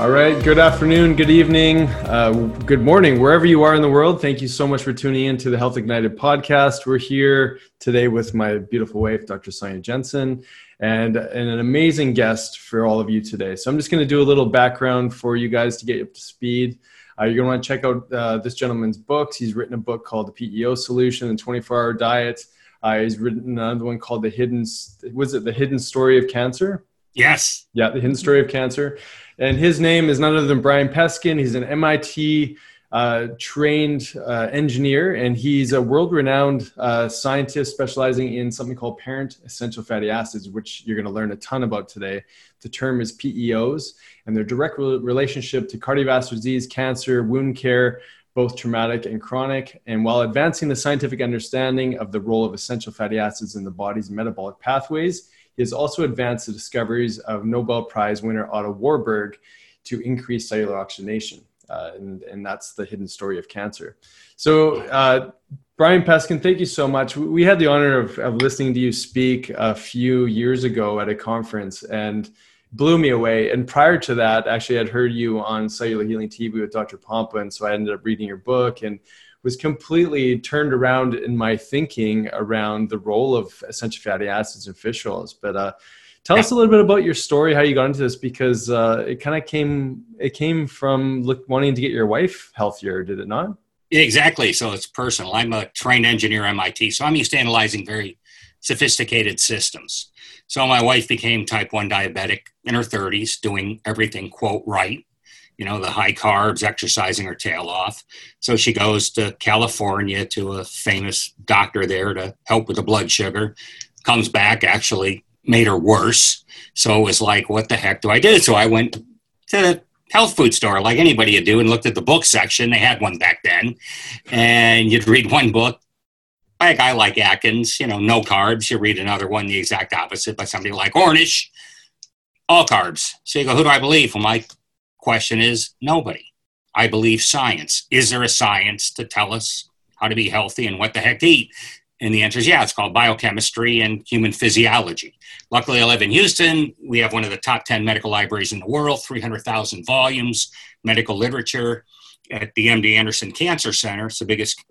All right. Good afternoon, good evening, uh, good morning, wherever you are in the world. Thank you so much for tuning in to the Health Ignited podcast. We're here today with my beautiful wife, Dr. Sonia Jensen, and, and an amazing guest for all of you today. So I'm just going to do a little background for you guys to get up to speed. Uh, you're going to want to check out uh, this gentleman's books. He's written a book called The PEO Solution and 24 Hour Diet. Uh, he's written another one called The Hidden, was it The Hidden Story of Cancer? Yes. Yeah, The Hidden Story of Cancer. And his name is none other than Brian Peskin. He's an MIT uh, trained uh, engineer, and he's a world renowned uh, scientist specializing in something called parent essential fatty acids, which you're going to learn a ton about today. The term is PEOs, and their direct re- relationship to cardiovascular disease, cancer, wound care, both traumatic and chronic. And while advancing the scientific understanding of the role of essential fatty acids in the body's metabolic pathways, has also advanced the discoveries of Nobel Prize winner Otto Warburg to increase cellular oxygenation. Uh, and, and that's the hidden story of cancer. So, uh, Brian Peskin, thank you so much. We had the honor of, of listening to you speak a few years ago at a conference and blew me away. And prior to that, actually, I'd heard you on Cellular Healing TV with Dr. Pompa. And so I ended up reading your book and was completely turned around in my thinking around the role of essential fatty acids in fish oils. But uh, tell us a little bit about your story, how you got into this, because uh, it kind of came it came from look, wanting to get your wife healthier, did it not? Exactly. So it's personal. I'm a trained engineer at MIT, so I'm used to analyzing very sophisticated systems. So my wife became type 1 diabetic in her 30s, doing everything, quote, right you know, the high carbs, exercising her tail off. So she goes to California to a famous doctor there to help with the blood sugar. Comes back, actually made her worse. So it was like, what the heck do I do? So I went to the health food store, like anybody would do, and looked at the book section. They had one back then. And you'd read one book by a guy like Atkins, you know, no carbs. You read another one, the exact opposite, by somebody like Ornish, all carbs. So you go, who do I believe? Well, my question is nobody. I believe science. Is there a science to tell us how to be healthy and what the heck to eat? And the answer is yeah, it's called biochemistry and human physiology. Luckily, I live in Houston. We have one of the top 10 medical libraries in the world, 300,000 volumes, medical literature at the MD Anderson Cancer Center. It's the biggest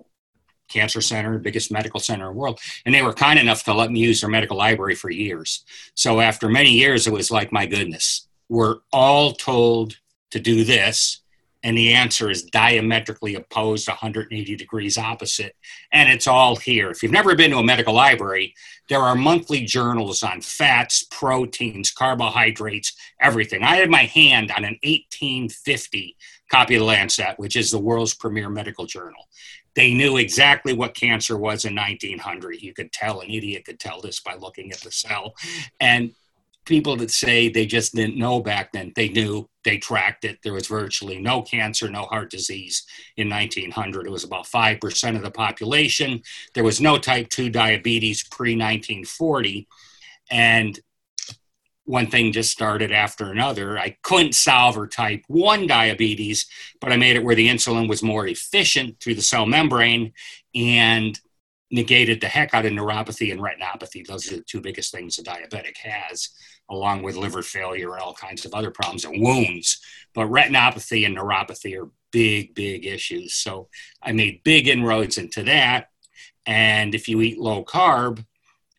cancer center, biggest medical center in the world. And they were kind enough to let me use their medical library for years. So after many years, it was like, my goodness, we're all told to do this? And the answer is diametrically opposed, 180 degrees opposite. And it's all here. If you've never been to a medical library, there are monthly journals on fats, proteins, carbohydrates, everything. I had my hand on an 1850 copy of the Lancet, which is the world's premier medical journal. They knew exactly what cancer was in 1900. You could tell, an idiot could tell this by looking at the cell. And people that say they just didn't know back then, they knew, they tracked it. There was virtually no cancer, no heart disease in 1900. It was about 5% of the population. There was no type 2 diabetes pre 1940. And one thing just started after another. I couldn't solve her type 1 diabetes, but I made it where the insulin was more efficient through the cell membrane and negated the heck out of neuropathy and retinopathy. Those are the two biggest things a diabetic has along with liver failure and all kinds of other problems and wounds. But retinopathy and neuropathy are big, big issues. So I made big inroads into that. And if you eat low carb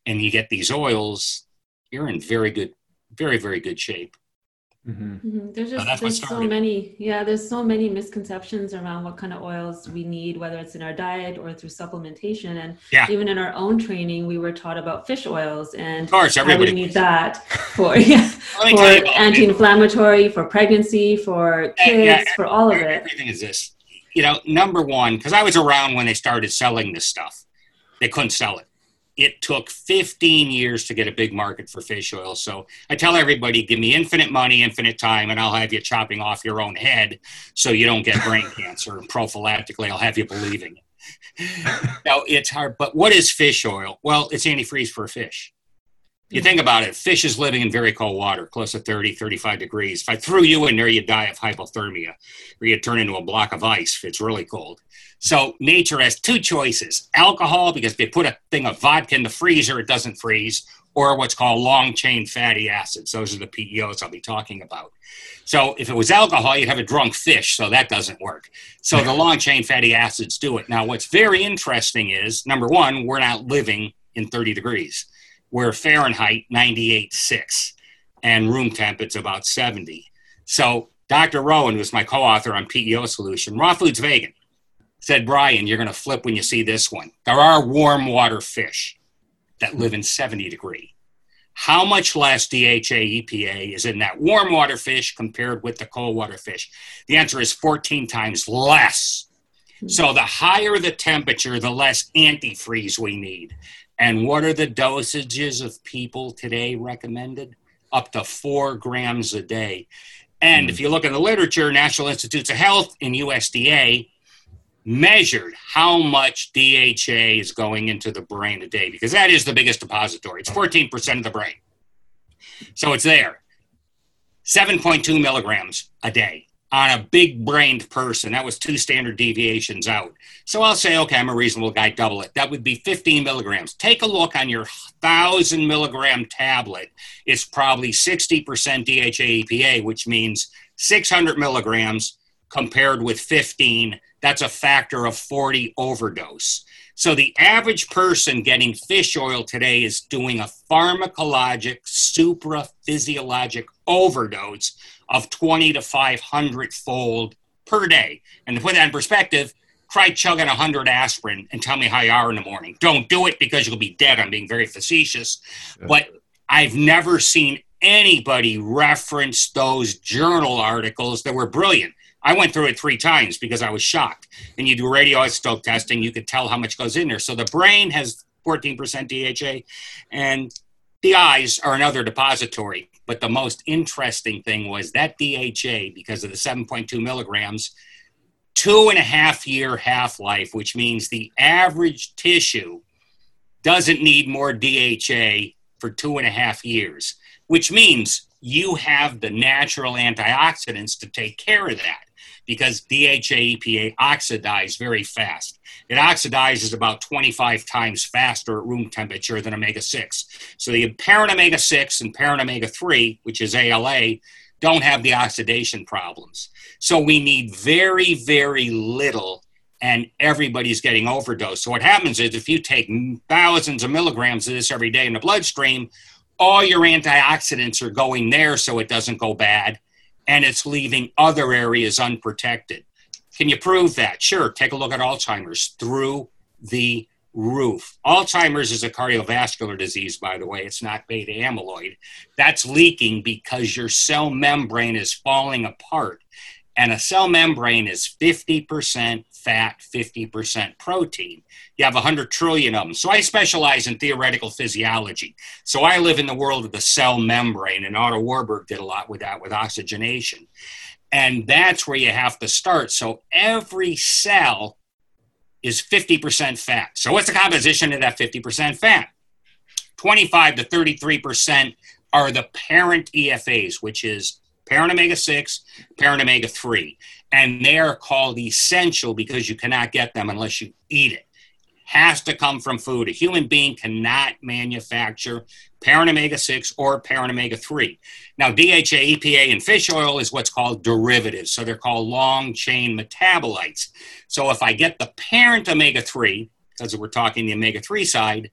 and you get these oils, you're in very good, very, very good shape. Mm-hmm. Mm-hmm. There's just so there's so many yeah there's so many misconceptions around what kind of oils we need whether it's in our diet or through supplementation. And yeah. even in our own training we were taught about fish oils and of course everybody need that for yeah, for anti-inflammatory for pregnancy for kids yeah, for all of it. Everything is this. You know number one because I was around when they started selling this stuff. They couldn't sell it it took 15 years to get a big market for fish oil. So I tell everybody, give me infinite money, infinite time, and I'll have you chopping off your own head so you don't get brain cancer. And prophylactically, I'll have you believing it. now, it's hard, but what is fish oil? Well, it's antifreeze for a fish. You think about it, fish is living in very cold water, close to 30, 35 degrees. If I threw you in there, you'd die of hypothermia, or you'd turn into a block of ice if it's really cold. So nature has two choices alcohol, because if you put a thing of vodka in the freezer, it doesn't freeze, or what's called long chain fatty acids. Those are the PEOs I'll be talking about. So if it was alcohol, you'd have a drunk fish, so that doesn't work. So the long chain fatty acids do it. Now, what's very interesting is number one, we're not living in 30 degrees. We're Fahrenheit 98.6, and room temp, it's about 70. So Dr. Rowen, was my co author on PEO Solution, raw foods vegan said, Brian, you're going to flip when you see this one. There are warm water fish that live in 70 degree. How much less DHA EPA is in that warm water fish compared with the cold water fish? The answer is 14 times less. Hmm. So the higher the temperature, the less antifreeze we need. And what are the dosages of people today recommended? Up to four grams a day. And mm. if you look in the literature, National Institutes of Health and USDA measured how much DHA is going into the brain a day because that is the biggest depository. It's 14% of the brain. So it's there. 7.2 milligrams a day on a big brained person. That was two standard deviations out. So I'll say, okay, I'm a reasonable guy, double it. That would be 15 milligrams. Take a look on your 1,000 milligram tablet. It's probably 60% DHA EPA, which means 600 milligrams compared with 15 that's a factor of 40 overdose. So the average person getting fish oil today is doing a pharmacologic, supraphysiologic overdose of 20 to 500 fold per day. And to put that in perspective, try chugging 100 aspirin and tell me how you are in the morning. Don't do it because you'll be dead. I'm being very facetious. But I've never seen anybody reference those journal articles that were brilliant. I went through it three times because I was shocked. And you do radioisotope testing, you could tell how much goes in there. So the brain has 14% DHA, and the eyes are another depository. But the most interesting thing was that DHA, because of the 7.2 milligrams, two and a half year half life, which means the average tissue doesn't need more DHA for two and a half years, which means you have the natural antioxidants to take care of that because DHA EPA oxidize very fast. It oxidizes about 25 times faster at room temperature than omega 6. So the parent omega 6 and parent omega 3, which is ALA, don't have the oxidation problems. So we need very, very little, and everybody's getting overdosed. So what happens is if you take thousands of milligrams of this every day in the bloodstream, all your antioxidants are going there so it doesn't go bad and it's leaving other areas unprotected. Can you prove that? Sure. Take a look at Alzheimer's through the roof. Alzheimer's is a cardiovascular disease, by the way. It's not beta amyloid. That's leaking because your cell membrane is falling apart. And a cell membrane is 50% fat, 50% protein. You have 100 trillion of them. So I specialize in theoretical physiology. So I live in the world of the cell membrane, and Otto Warburg did a lot with that, with oxygenation. And that's where you have to start. So every cell is 50% fat. So what's the composition of that 50% fat? 25 to 33% are the parent EFAs, which is parent omega 6, parent omega 3 and they are called essential because you cannot get them unless you eat it. Has to come from food. A human being cannot manufacture parent omega 6 or parent omega 3. Now, DHA, EPA, and fish oil is what's called derivatives. So they're called long chain metabolites. So if I get the parent omega 3, because we're talking the omega 3 side,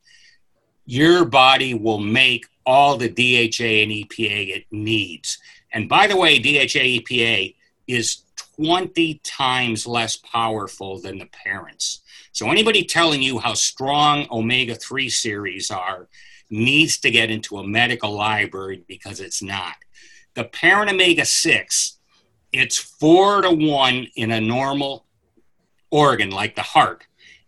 your body will make all the DHA and EPA it needs. And by the way, DHA, EPA is 20 times less powerful than the parents. So anybody telling you how strong omega 3 series are needs to get into a medical library because it's not. The parent omega 6, it's 4 to 1 in a normal organ like the heart.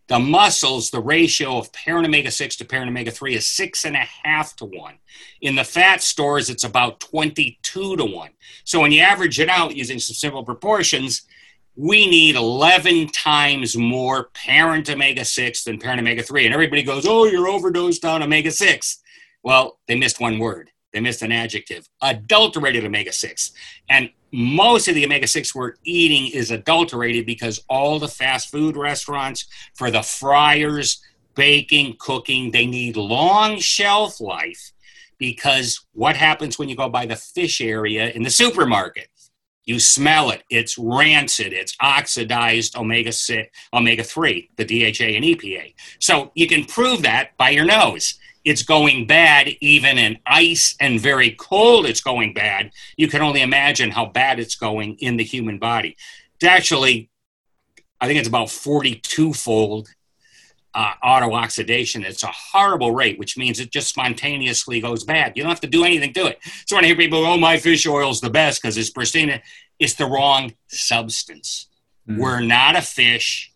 The muscles, the ratio of parent omega 6 to parent omega 3 is six and a half to one. In the fat stores, it's about 22 to one. So when you average it out using some simple proportions, we need 11 times more parent omega 6 than parent omega 3. And everybody goes, oh, you're overdosed on omega 6. Well, they missed one word. They missed an adjective adulterated omega 6. And most of the omega 6 we're eating is adulterated because all the fast food restaurants, for the fryers, baking, cooking, they need long shelf life because what happens when you go by the fish area in the supermarket? You smell it. It's rancid. It's oxidized omega six, omega three, the DHA and EPA. So you can prove that by your nose. It's going bad even in ice and very cold. It's going bad. You can only imagine how bad it's going in the human body. It's actually, I think it's about forty-two fold uh, auto oxidation. It's a horrible rate, which means it just spontaneously goes bad. You don't have to do anything to it. So when I hear people, oh, my fish oil is the best because it's pristine, it's the wrong substance. Mm. We're not a fish.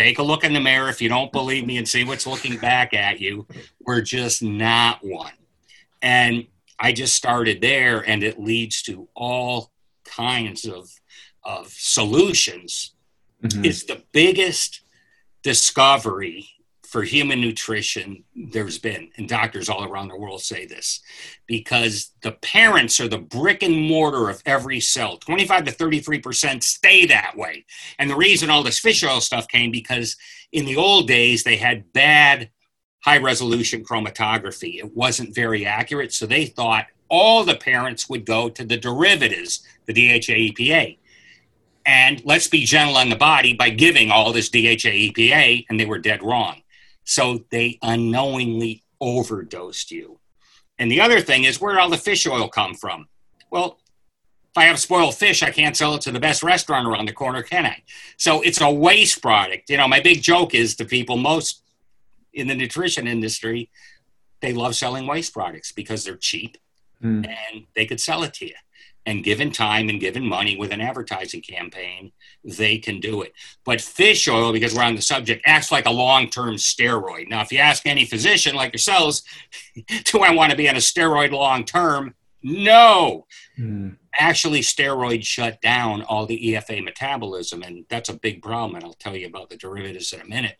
Take a look in the mirror if you don't believe me and see what's looking back at you. We're just not one. And I just started there, and it leads to all kinds of, of solutions. Mm-hmm. It's the biggest discovery for human nutrition there's been, and doctors all around the world say this, because the parents are the brick and mortar of every cell. 25 to 33% stay that way. And the reason all this fish oil stuff came because in the old days they had bad high resolution chromatography. It wasn't very accurate, so they thought all the parents would go to the derivatives, the DHA EPA and let's be gentle on the body by giving all this DHA EPA, and they were dead wrong. So they unknowingly overdosed you. And the other thing is, where did all the fish oil come from? Well, if I have spoiled fish, I can't sell it to the best restaurant around the corner, can I? So it's a waste product. You know, my big joke is to people most in the nutrition industry, they love selling waste products because they're cheap mm. and they could sell it to you and given time and given money with an advertising campaign, they can do it. But fish oil, because we're on the subject, acts like a long term steroid. Now, if you ask any physician like yourselves, do I want to be on a steroid long term? No. Mm. Actually, steroids shut down all the EFA metabolism, and that's a big problem. And I'll tell you about the derivatives in a minute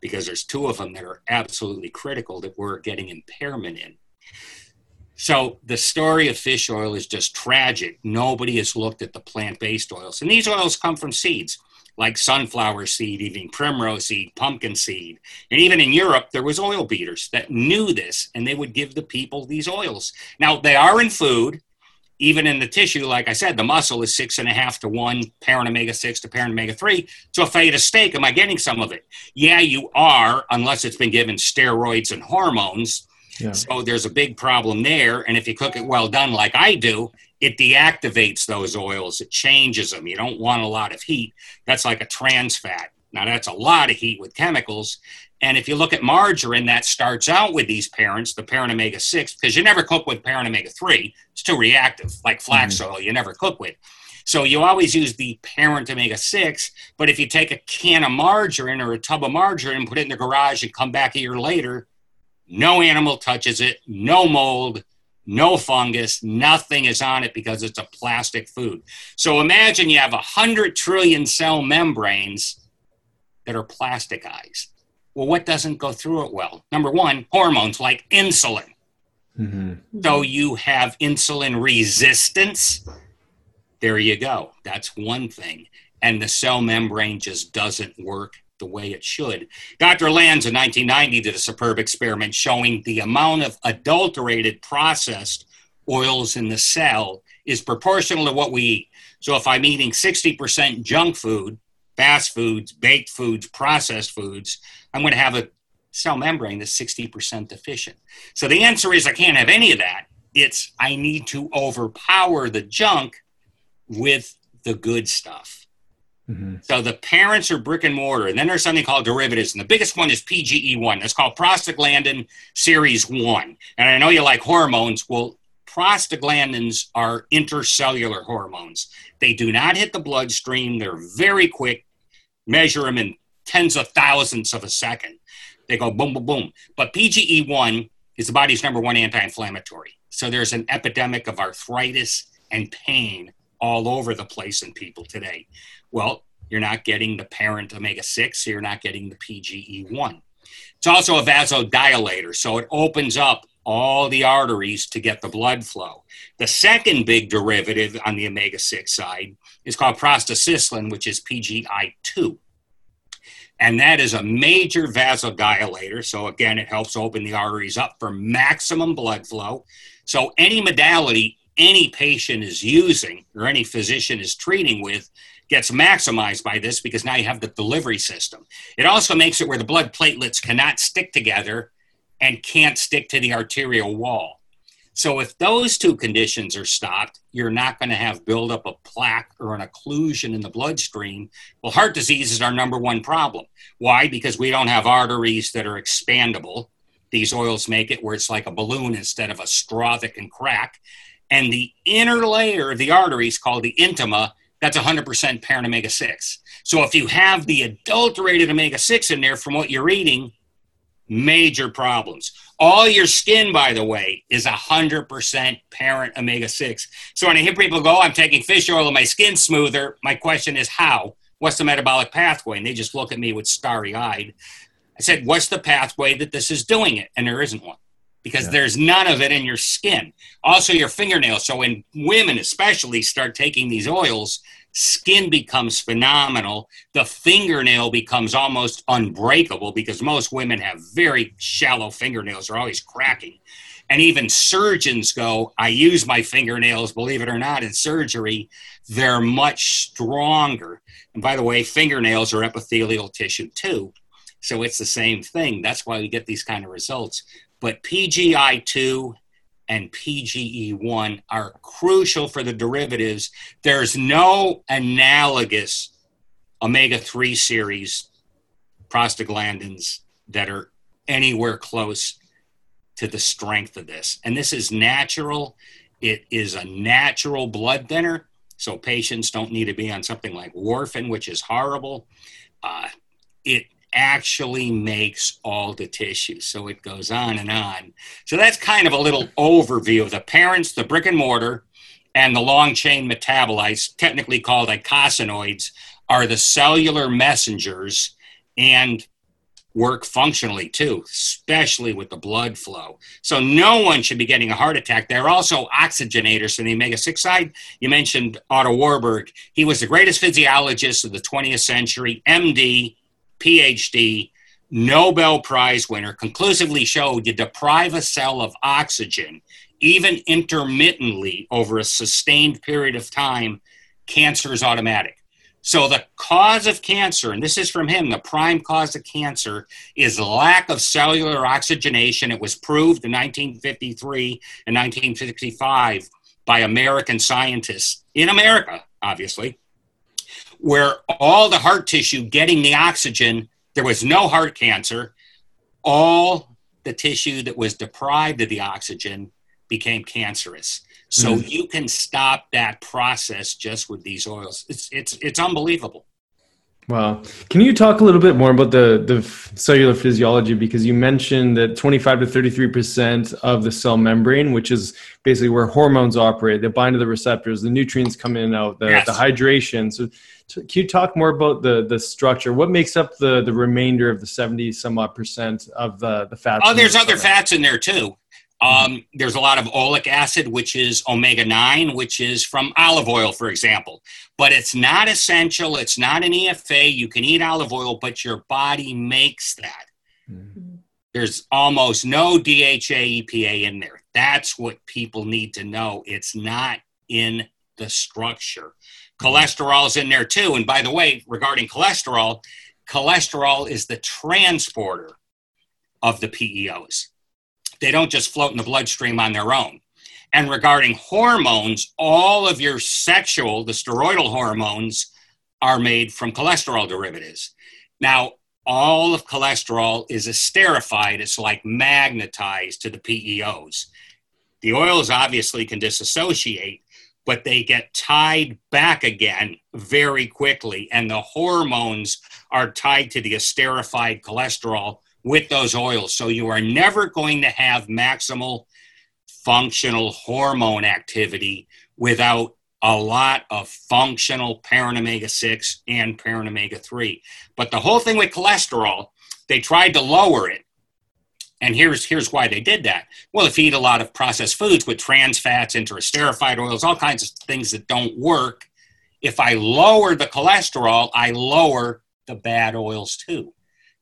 because there's two of them that are absolutely critical that we're getting impairment in. So the story of fish oil is just tragic. Nobody has looked at the plant-based oils, and these oils come from seeds like sunflower seed, even primrose seed, pumpkin seed. And even in Europe, there was oil beaters that knew this, and they would give the people these oils. Now they are in food, even in the tissue. Like I said, the muscle is six and a half to one parent omega six to parent omega three. So if I eat a steak, am I getting some of it? Yeah, you are, unless it's been given steroids and hormones yeah. So there's a big problem there. And if you cook it well done, like I do, it deactivates those oils. It changes them. You don't want a lot of heat. That's like a trans fat. Now, that's a lot of heat with chemicals. And if you look at margarine, that starts out with these parents, the parent omega 6, because you never cook with parent omega 3. It's too reactive, like flax mm-hmm. oil, you never cook with. So you always use the parent omega 6. But if you take a can of margarine or a tub of margarine and put it in the garage and come back a year later, no animal touches it, no mold, no fungus, nothing is on it because it's a plastic food. So imagine you have a hundred trillion cell membranes that are plasticized. Well, what doesn't go through it well? Number one, hormones like insulin. Mm-hmm. So you have insulin resistance. There you go. That's one thing. And the cell membrane just doesn't work the way it should. Dr. Lands in 1990 did a superb experiment showing the amount of adulterated processed oils in the cell is proportional to what we eat. So if I'm eating 60% junk food, fast foods, baked foods, processed foods, I'm going to have a cell membrane that's 60% deficient. So the answer is I can't have any of that. It's I need to overpower the junk with the good stuff. Mm-hmm. So the parents are brick and mortar, and then there's something called derivatives, and the biggest one is PGE1. That's called prostaglandin series one. And I know you like hormones. Well, prostaglandins are intercellular hormones. They do not hit the bloodstream. They're very quick. Measure them in tens of thousands of a second. They go boom, boom, boom. But PGE1 is the body's number one anti inflammatory. So there's an epidemic of arthritis and pain all over the place in people today. Well, you're not getting the parent omega 6, so you're not getting the PGE1. It's also a vasodilator, so it opens up all the arteries to get the blood flow. The second big derivative on the omega 6 side is called prostacyclin, which is PGI2. And that is a major vasodilator. So, again, it helps open the arteries up for maximum blood flow. So, any modality any patient is using or any physician is treating with gets maximized by this because now you have the delivery system. It also makes it where the blood platelets cannot stick together and can't stick to the arterial wall. So if those two conditions are stopped, you're not going to have buildup of plaque or an occlusion in the bloodstream. Well, heart disease is our number one problem. Why? Because we don't have arteries that are expandable. These oils make it where it's like a balloon instead of a straw that can crack. And the inner layer of the arteries called the intima, that's 100% parent omega 6. So if you have the adulterated omega 6 in there from what you're eating, major problems. All your skin, by the way, is 100% parent omega 6. So when I hear people go, I'm taking fish oil and my skin's smoother, my question is how? What's the metabolic pathway? And they just look at me with starry eyed. I said, What's the pathway that this is doing it? And there isn't one because yeah. there's none of it in your skin. Also, your fingernails. So when women, especially, start taking these oils, skin becomes phenomenal. The fingernail becomes almost unbreakable because most women have very shallow fingernails, they're always cracking. And even surgeons go, I use my fingernails, believe it or not, in surgery. They're much stronger. And by the way, fingernails are epithelial tissue too. So it's the same thing. That's why we get these kind of results. But PGI2 and PGE1 are crucial for the derivatives. There's no analogous omega 3 series prostaglandins that are anywhere close to the strength of this. And this is natural, it is a natural blood thinner. So patients don't need to be on something like warfarin, which is horrible. Uh, it actually makes all the tissue. So it goes on and on. So that's kind of a little overview of the parents, the brick and mortar, and the long chain metabolites, technically called eicosanoids, are the cellular messengers and work functionally too, especially with the blood flow. So no one should be getting a heart attack. They're also oxygenators from the omega 6 side. You mentioned Otto Warburg. He was the greatest physiologist of the 20th century, MD, PhD, Nobel Prize winner, conclusively showed you deprive a cell of oxygen, even intermittently over a sustained period of time, cancer is automatic. So, the cause of cancer, and this is from him, the prime cause of cancer is lack of cellular oxygenation. It was proved in 1953 and 1965 by American scientists in America, obviously where all the heart tissue getting the oxygen, there was no heart cancer. All the tissue that was deprived of the oxygen became cancerous. So mm. you can stop that process just with these oils. It's it's it's unbelievable. Wow. Can you talk a little bit more about the, the cellular physiology? Because you mentioned that 25 to 33% of the cell membrane, which is basically where hormones operate, they bind to the receptors, the nutrients come in and out, the, yes. the hydration. So, can you talk more about the, the structure? What makes up the, the remainder of the 70 some odd percent of the, the fats? Oh, there's other fats in there too. Um, there's a lot of oleic acid, which is omega 9, which is from olive oil, for example. But it's not essential. It's not an EFA. You can eat olive oil, but your body makes that. Mm-hmm. There's almost no DHA EPA in there. That's what people need to know. It's not in the structure. Cholesterol is in there too. And by the way, regarding cholesterol, cholesterol is the transporter of the PEOs. They don't just float in the bloodstream on their own. And regarding hormones, all of your sexual, the steroidal hormones, are made from cholesterol derivatives. Now, all of cholesterol is esterified, it's like magnetized to the PEOs. The oils obviously can disassociate, but they get tied back again very quickly. And the hormones are tied to the esterified cholesterol with those oils. So you are never going to have maximal functional hormone activity without a lot of functional parent omega 6 and parent omega 3. But the whole thing with cholesterol, they tried to lower it. And here's, here's why they did that. Well, if you eat a lot of processed foods with trans fats, interesterified oils, all kinds of things that don't work, if I lower the cholesterol, I lower the bad oils too.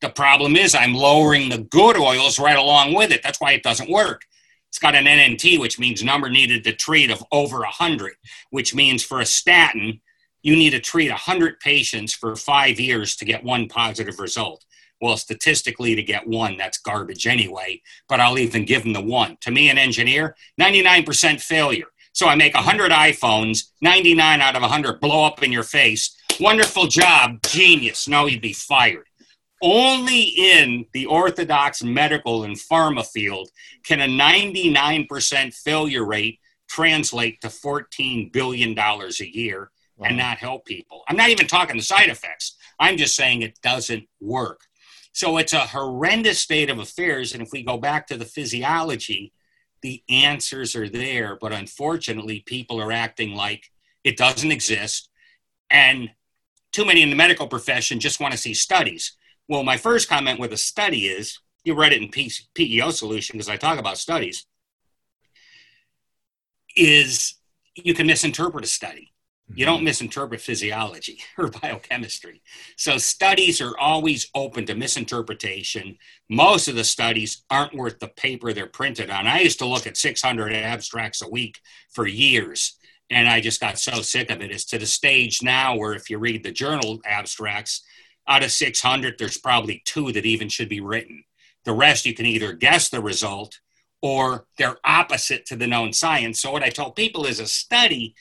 The problem is I'm lowering the good oils right along with it. That's why it doesn't work. It's got an NNT, which means number needed to treat of over 100, which means for a statin, you need to treat 100 patients for five years to get one positive result. Well, statistically, to get one, that's garbage anyway, but I'll even give them the one. To me, an engineer, 99% failure. So I make 100 iPhones, 99 out of 100 blow up in your face. Wonderful job, genius. No, you'd be fired. Only in the orthodox medical and pharma field can a 99% failure rate translate to $14 billion a year wow. and not help people. I'm not even talking the side effects. I'm just saying it doesn't work. So it's a horrendous state of affairs. And if we go back to the physiology, the answers are there. But unfortunately, people are acting like it doesn't exist. And too many in the medical profession just want to see studies. Well, my first comment with a study is you read it in PEO solution because I talk about studies is you can misinterpret a study. You don't mm-hmm. misinterpret physiology or biochemistry. So studies are always open to misinterpretation. Most of the studies aren't worth the paper they're printed on. I used to look at 600 abstracts a week for years, and I just got so sick of it. It's to the stage now where if you read the journal abstracts, out of 600, there's probably two that even should be written. The rest, you can either guess the result or they're opposite to the known science. So, what I tell people is a study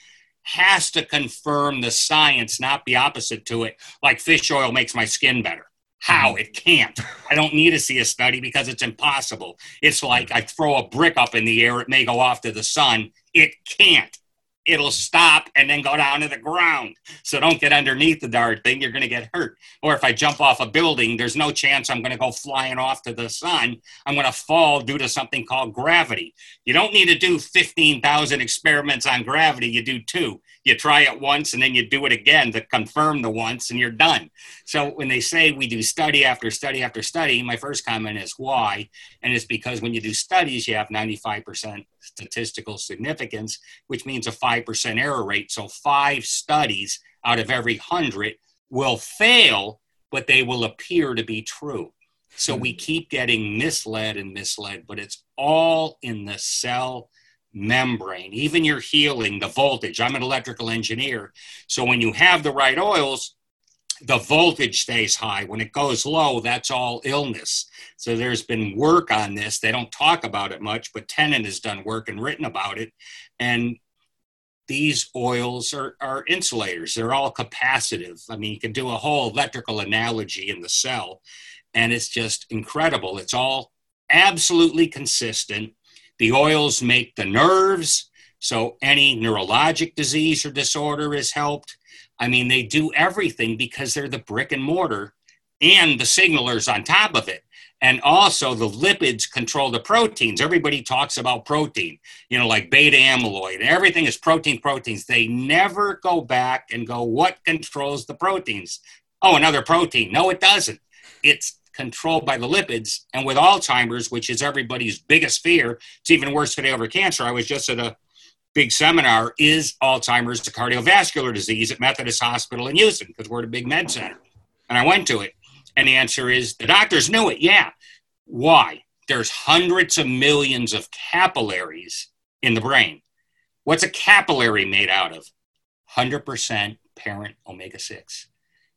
has to confirm the science, not be opposite to it, like fish oil makes my skin better. How? Mm-hmm. It can't. I don't need to see a study because it's impossible. It's like I throw a brick up in the air, it may go off to the sun. It can't it'll stop and then go down to the ground. So don't get underneath the darn thing, you're going to get hurt. Or if I jump off a building, there's no chance I'm going to go flying off to the sun. I'm going to fall due to something called gravity. You don't need to do 15,000 experiments on gravity, you do two. You try it once and then you do it again to confirm the once and you're done. So when they say we do study after study after study, my first comment is why? And it's because when you do studies, you have 95% statistical significance, which means a 5% error rate. So five studies out of every 100 will fail, but they will appear to be true. So we hmm. keep getting misled and misled, but it's all in the cell membrane. Even your healing, the voltage. I'm an electrical engineer. So when you have the right oils, the voltage stays high. When it goes low, that's all illness. So there's been work on this. They don't talk about it much, but Tennant has done work and written about it. And these oils are, are insulators. They're all capacitive. I mean, you can do a whole electrical analogy in the cell, and it's just incredible. It's all absolutely consistent. The oils make the nerves, so any neurologic disease or disorder is helped I mean, they do everything because they're the brick and mortar and the signalers on top of it. And also, the lipids control the proteins. Everybody talks about protein, you know, like beta amyloid. Everything is protein, proteins. They never go back and go, what controls the proteins? Oh, another protein. No, it doesn't. It's controlled by the lipids. And with Alzheimer's, which is everybody's biggest fear, it's even worse today over cancer. I was just at a big seminar is Alzheimer's a cardiovascular disease at Methodist Hospital in Houston because we're at a big med center. And I went to it. And the answer is the doctors knew it. Yeah. Why? There's hundreds of millions of capillaries in the brain. What's a capillary made out of? 100% parent omega 6.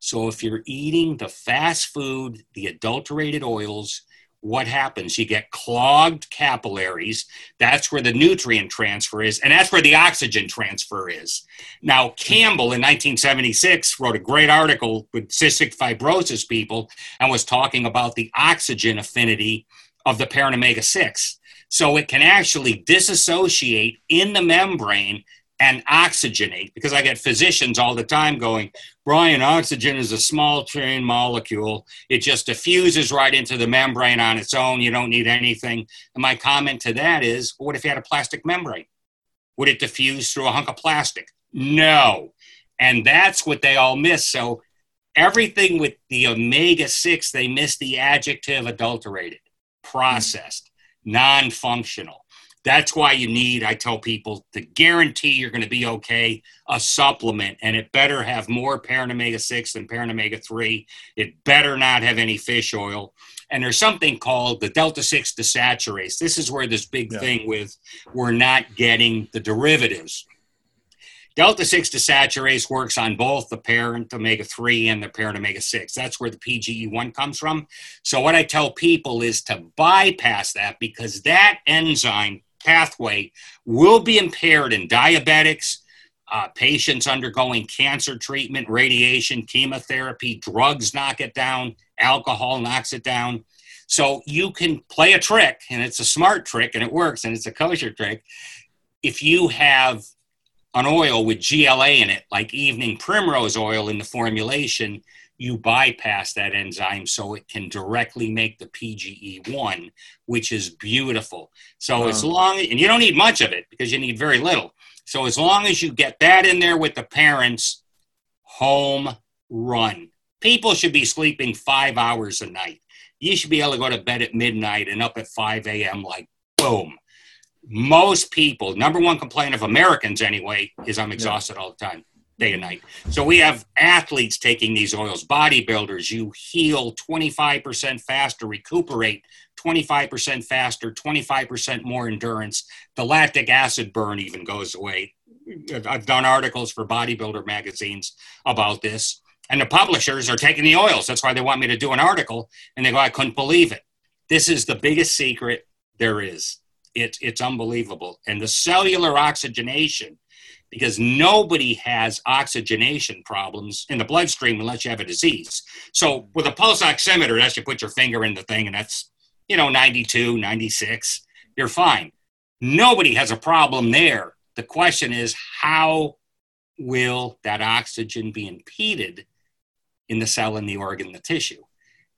So if you're eating the fast food, the adulterated oils, what happens? You get clogged capillaries. That's where the nutrient transfer is, and that's where the oxygen transfer is. Now, Campbell in 1976 wrote a great article with cystic fibrosis people and was talking about the oxygen affinity of the parent omega 6. So it can actually disassociate in the membrane and oxygenate because I get physicians all the time going, Brian, oxygen is a small chain molecule. It just diffuses right into the membrane on its own. You don't need anything. And my comment to that is, well, what if you had a plastic membrane? Would it diffuse through a hunk of plastic? No. And that's what they all miss. So everything with the omega 6, they miss the adjective adulterated, processed, non functional. That's why you need, I tell people, to guarantee you're going to be okay, a supplement, and it better have more parent omega 6 than parent omega 3. It better not have any fish oil. And there's something called the delta 6 desaturase. This is where this big yeah. thing with we're not getting the derivatives. Delta 6 desaturase works on both the parent omega 3 and the parent omega 6. That's where the PGE1 comes from. So, what I tell people is to bypass that because that enzyme pathway will be impaired in diabetics, uh, patients undergoing cancer treatment, radiation, chemotherapy, drugs knock it down, alcohol knocks it down. So you can play a trick, and it's a smart trick, and it works, and it's a kosher trick. If you have an oil with GLA in it, like evening primrose oil in the formulation, you bypass that enzyme so it can directly make the PGE1, which is beautiful. So as long and you don't need much of it because you need very little. So as long as you get that in there with the parents, home run. People should be sleeping five hours a night. You should be able to go to bed at midnight and up at 5 a.m. like boom most people, number one complaint of Americans anyway, is I'm exhausted yeah. all the time, day and night. So we have athletes taking these oils, bodybuilders, you heal 25% faster, recuperate 25% faster, 25% more endurance. The lactic acid burn even goes away. I've done articles for bodybuilder magazines about this. And the publishers are taking the oils. That's why they want me to do an article. And they go, I couldn't believe it. This is the biggest secret there is it's it's unbelievable. And the cellular oxygenation, because nobody has oxygenation problems in the bloodstream unless you have a disease. So with a pulse oximeter, that's you put your finger in the thing and that's, you know, 92, 96, you're fine. Nobody has a problem there. The question is how will that oxygen be impeded in the cell, in the organ, the tissue?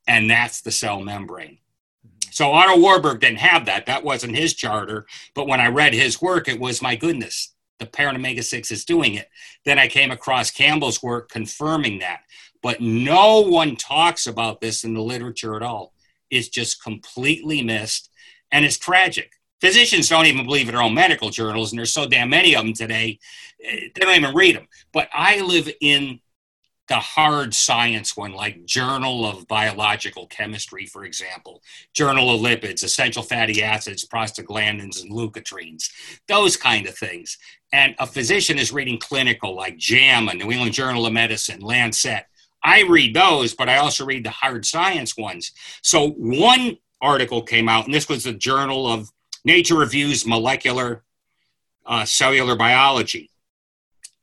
And that's the cell membrane. So Otto Warburg didn't have that. That wasn't his charter. But when I read his work, it was my goodness, the parent omega 6 is doing it. Then I came across Campbell's work confirming that. But no one talks about this in the literature at all. It's just completely missed. And it's tragic. Physicians don't even believe in their own medical journals, and there's so damn many of them today, eh, they don't even read them. But I live in the hard science one, like Journal of Biological Chemistry, for example, Journal of Lipids, essential fatty acids, prostaglandins, and leukotrienes, those kind of things. And a physician is reading clinical, like JAMA, New England Journal of Medicine, Lancet. I read those, but I also read the hard science ones. So one article came out, and this was the Journal of Nature Reviews Molecular uh, Cellular Biology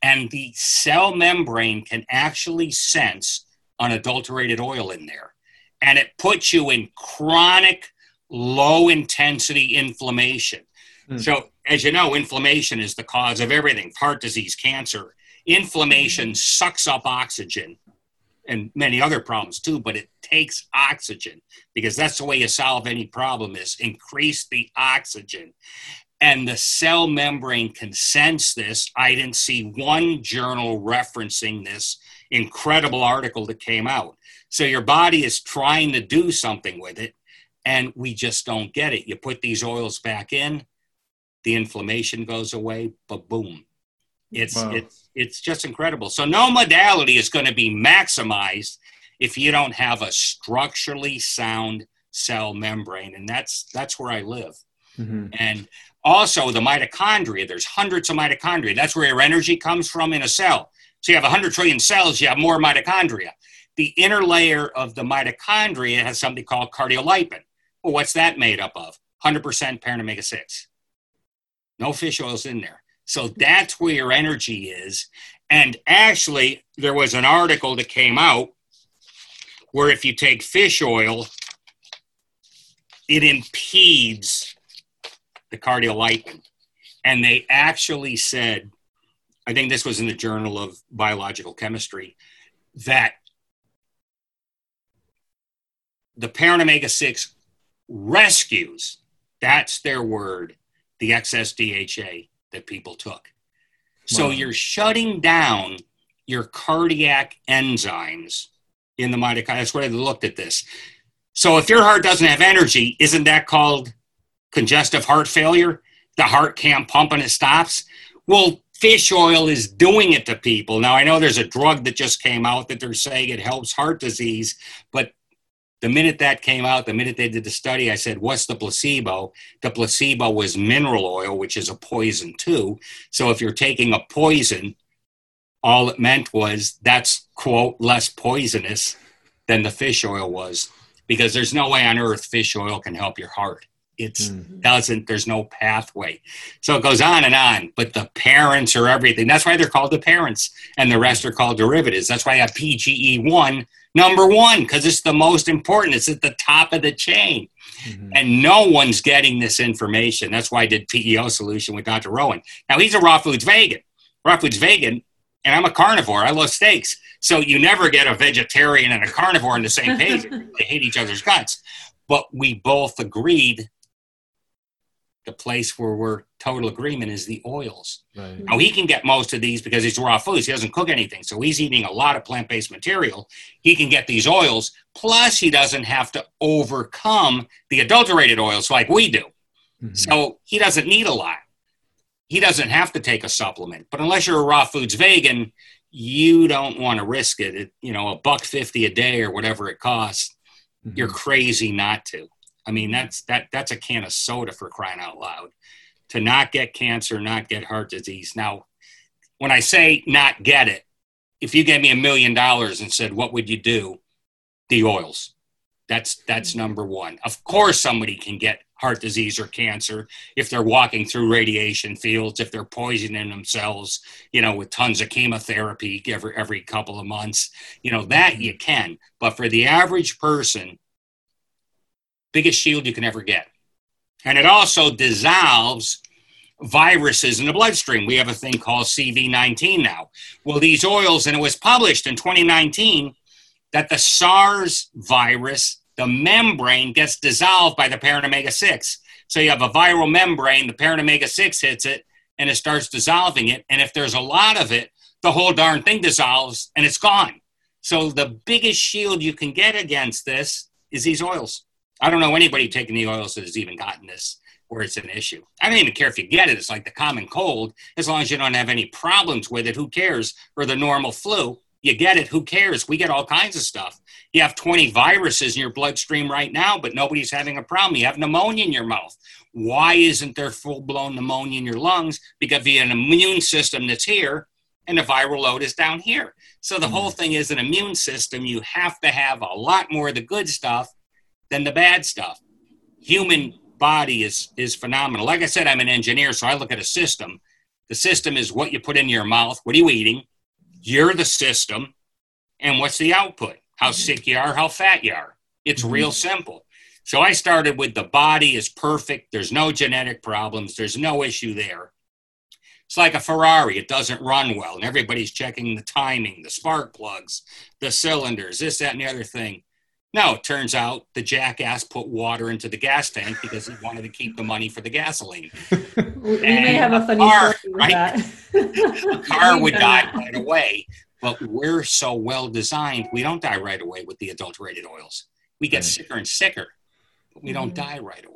and the cell membrane can actually sense unadulterated oil in there. And it puts you in chronic, low intensity inflammation. Mm. So, as you know, inflammation is the cause of everything heart disease, cancer. Inflammation mm. sucks up oxygen and many other problems too, but it takes oxygen because that's the way you solve any problem is increase the oxygen and the cell membrane can sense this. I didn't see one journal referencing this incredible article that came out. So your body is trying to do something with it, and we just don't get it. You put these oils back in, the inflammation goes away, but boom. It's wow. it's it's just incredible. So no modality is going to be maximized if you don't have a structurally sound cell membrane, and that's that's where I live. Mm-hmm. And also, the mitochondria, there's hundreds of mitochondria. That's where your energy comes from in a cell. So you have 100 trillion cells, you have more mitochondria. The inner layer of the mitochondria has something called cardiolipin. Well, what's that made up of? 100% parent omega 6. No fish oils in there. So that's where your energy is. And actually, there was an article that came out where if you take fish oil, it impedes the cardiolipin. And they actually said I think this was in the Journal of Biological Chemistry, that the parent omega 6 rescues, that's their word, the excess DHA that people took. So you're shutting down your cardiac enzymes in the mitochondria. That's why they looked at this. So if your heart doesn't have energy, isn't that called congestive heart failure? The heart can't pump and it stops. Well, fish oil is doing it to people. Now, I know there's a drug that just came out that they're saying it helps heart disease, but the minute that came out, the minute they did the study, I said, What's the placebo? The placebo was mineral oil, which is a poison too. So if you're taking a poison, all it meant was that's, quote, less poisonous than the fish oil was, because there's no way on earth fish oil can help your heart. It mm-hmm. doesn't, there's no pathway. So it goes on and on, but the parents are everything. That's why they're called the parents, and the rest are called derivatives. That's why I have PGE1, number one, because it's the most important. It's at the top of the chain. Mm-hmm. And no one's getting this information. That's why I did PEO solution with Dr. Rowen. Now he's a raw foods vegan. Raw foods vegan, and I'm a carnivore. I love steaks. So you never get a vegetarian and a carnivore on the same page. they hate each other's guts. But we both agreed the place where we're total agreement is the oils. Right. Now he can get most of these because he's raw foods. He doesn't cook anything, so he's eating a lot of plant-based material. He can get these oils. Plus, he doesn't have to overcome the adulterated oils like we do. Mm-hmm. So he doesn't need a lot. He doesn't have to take a supplement. But unless you're a raw foods vegan, you don't want to risk it. it you know, a buck fifty a day or whatever it costs. Mm-hmm. You're crazy not to. I mean, that's that that's a can of soda for crying out loud. To not get cancer, not get heart disease. Now, when I say not get it, if you gave me a million dollars and said, "What would you do?" The oils. That's that's mm-hmm. number one. Of course, somebody can get heart disease or cancer if they're walking through radiation fields, if they're poisoning themselves, you know, with tons of chemotherapy every every couple of months. You know that mm-hmm. you can, but for the average person, biggest shield you can ever get. And it also dissolves viruses in the bloodstream. We have a thing called CV19 now. Well, these oils, and it was published in 2019 that the SARS virus, the membrane gets dissolved by the parent omega 6. So you have a viral membrane, the parent omega 6 hits it, and it starts dissolving it. And if there's a lot of it, the whole darn thing dissolves and it's gone. So the biggest shield you can get against this is these oils. I don't know anybody taking the oils that has even gotten this where it's an issue. I don't even care if you get it. It's like the common cold. As long as you don't have any problems with it, who cares? Or the normal flu, you get it. Who cares? We get all kinds of stuff. You have 20 viruses in your bloodstream right now, but nobody's having a problem. You have pneumonia in your mouth. Why isn't there full blown pneumonia in your lungs? Because you have an immune system that's here and the viral load is down here. So the whole mm. thing is an immune system. You have to have a lot more of the good stuff than the bad stuff. Human body is is phenomenal. Like I said, I'm an engineer, so I look at a system. The system is what you put in your mouth. What are you eating? You're the system, and what's the output? How mm-hmm. sick you are, how fat you are. It's mm-hmm. real simple. So I started with the body is perfect. There's no genetic problems. There's no issue there. It's like a Ferrari. It doesn't run well, and everybody's checking the timing, the spark plugs, the cylinders, this, that, and the other thing. No, it turns out the jackass put water into the gas tank because he wanted to keep the money for the gasoline. we may have a funny car, story with right? that. the car would die right away, but we're so well designed, we don't die right away with the adulterated oils. We get right. sicker and sicker, but we don't mm-hmm. die right away.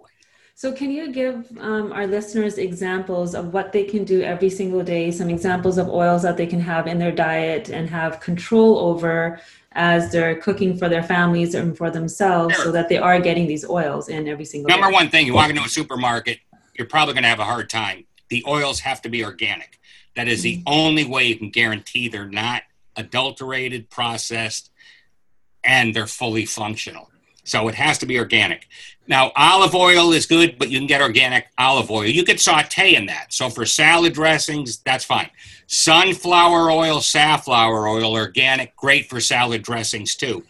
So, can you give um, our listeners examples of what they can do every single day? Some examples of oils that they can have in their diet and have control over as they're cooking for their families and for themselves sure. so that they are getting these oils in every single Number day. one thing, you walk into a supermarket, you're probably going to have a hard time. The oils have to be organic. That is the mm-hmm. only way you can guarantee they're not adulterated, processed, and they're fully functional. So it has to be organic. Now, olive oil is good, but you can get organic olive oil. You could saute in that. So for salad dressings, that's fine. Sunflower oil, safflower oil, organic, great for salad dressings too.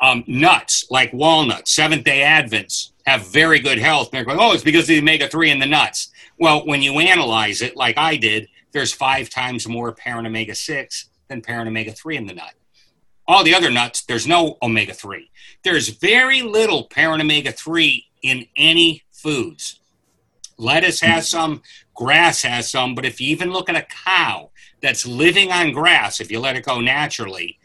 Um, nuts like walnuts, Seventh day Advents have very good health. They're going, oh, it's because of the omega 3 in the nuts. Well, when you analyze it, like I did, there's five times more parent omega 6 than parent omega 3 in the nut. All the other nuts, there's no omega 3. There's very little parent omega 3 in any foods. Lettuce has some, grass has some, but if you even look at a cow that's living on grass, if you let it go naturally,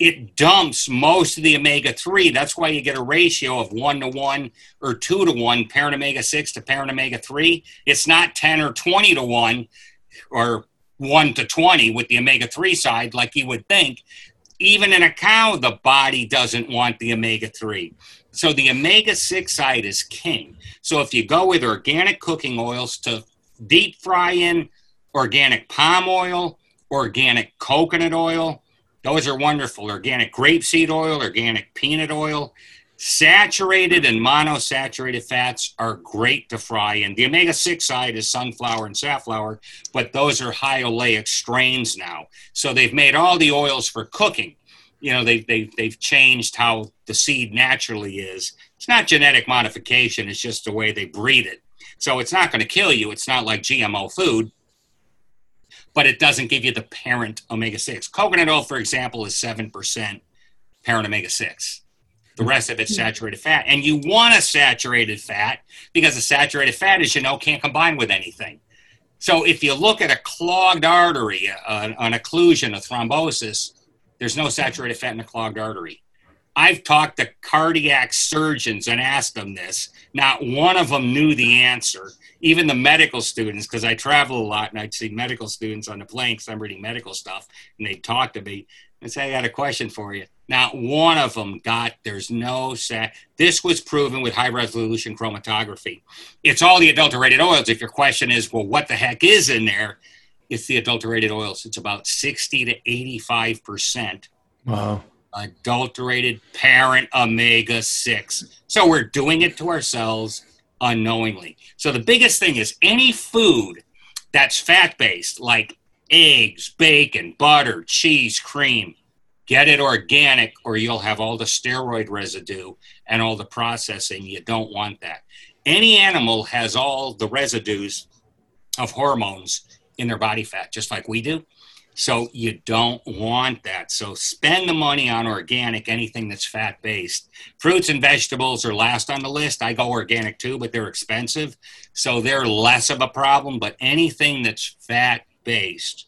it dumps most of the omega 3. That's why you get a ratio of 1 to 1 or 2 to 1 parent omega 6 to parent omega 3. It's not 10 or 20 to 1 or 1 to 20 with the omega 3 side like you would think. Even in a cow, the body doesn't want the omega 3. So the omega 6 side is king. So if you go with organic cooking oils to deep fry in organic palm oil, organic coconut oil, those are wonderful. Organic grapeseed oil, organic peanut oil. Saturated and monosaturated fats are great to fry in. The omega 6 side is sunflower and safflower, but those are high oleic strains now. So they've made all the oils for cooking. You know, they've, they've, they've changed how the seed naturally is. It's not genetic modification, it's just the way they breed it. So it's not going to kill you. It's not like GMO food but it doesn't give you the parent omega 6. Coconut oil, for example, is 7% parent omega 6. The rest of it's hmm. saturated fat. And you want a saturated fat because a saturated fat, as you know, can't combine with anything. So if you look at a clogged artery, uh, an occlusion, a thrombosis, there's no saturated fat in a clogged artery. I've talked to cardiac surgeons and asked them this. Not one of them knew the answer even the medical students, because I travel a lot and I'd see medical students on the plane because I'm reading medical stuff, and they'd talk to me and say, I got a question for you. Not one of them got, there's no set. This was proven with high resolution chromatography. It's all the adulterated oils. If your question is, well, what the heck is in there? It's the adulterated oils. It's about 60 to 85%. Wow. Adulterated parent omega 6. So we're doing it to ourselves unknowingly. So the biggest thing is any food that's fat based, like eggs, bacon, butter, cheese, cream, get it organic or you'll have all the steroid residue and all the processing. You don't want that. Any animal has all the residues of hormones in their body fat, just like we do. So you don't want that. So spend the money on organic, anything that's fat based. Fruits and vegetables are last on the list. I go organic too, but they're expensive. So they're less of a problem. But anything that's fat based,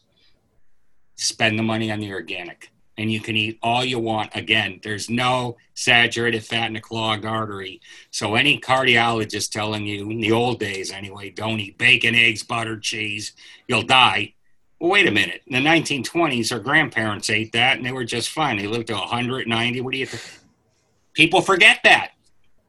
spend the money on the organic. And you can eat all you want. Again, there's no saturated fat in a clogged artery. So any cardiologist telling you in the old days anyway, don't eat bacon, eggs, butter, cheese, you'll die wait a minute. In the 1920s, our grandparents ate that and they were just fine. They lived to 190. What do you think? People forget that.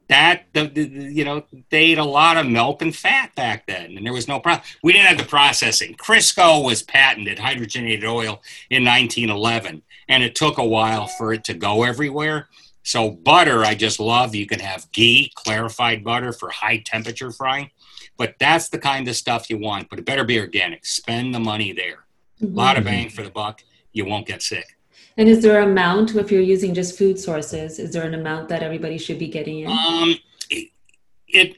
That, the, the, you know, they ate a lot of milk and fat back then, and there was no problem. We didn't have the processing. Crisco was patented, hydrogenated oil, in 1911, and it took a while for it to go everywhere. So, butter, I just love. You can have ghee, clarified butter for high temperature frying. But that's the kind of stuff you want. But it better be organic. Spend the money there. Mm-hmm. A lot of bang for the buck. You won't get sick. And is there an amount if you're using just food sources? Is there an amount that everybody should be getting in? Um, it, it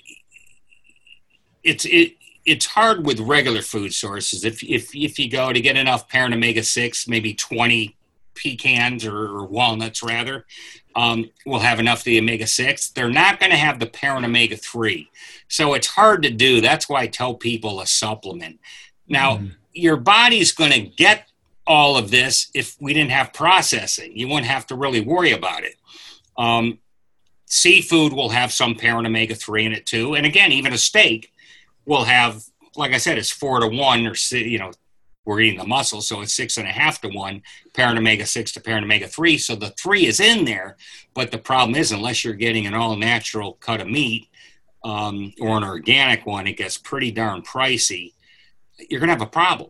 it's it it's hard with regular food sources. If if if you go to get enough parent omega six, maybe twenty pecans or, or walnuts rather, um, will have enough of the omega 6. They're not going to have the parent omega 3. So it's hard to do. That's why I tell people a supplement. Now, mm. your body's going to get all of this if we didn't have processing. You wouldn't have to really worry about it. Um, seafood will have some parent omega 3 in it too. And again, even a steak will have, like I said, it's four to one or, you know, we're eating the muscle, so it's six and a half to one parent omega six to parent omega three. So the three is in there, but the problem is unless you're getting an all natural cut of meat um, or an organic one, it gets pretty darn pricey. You're gonna have a problem.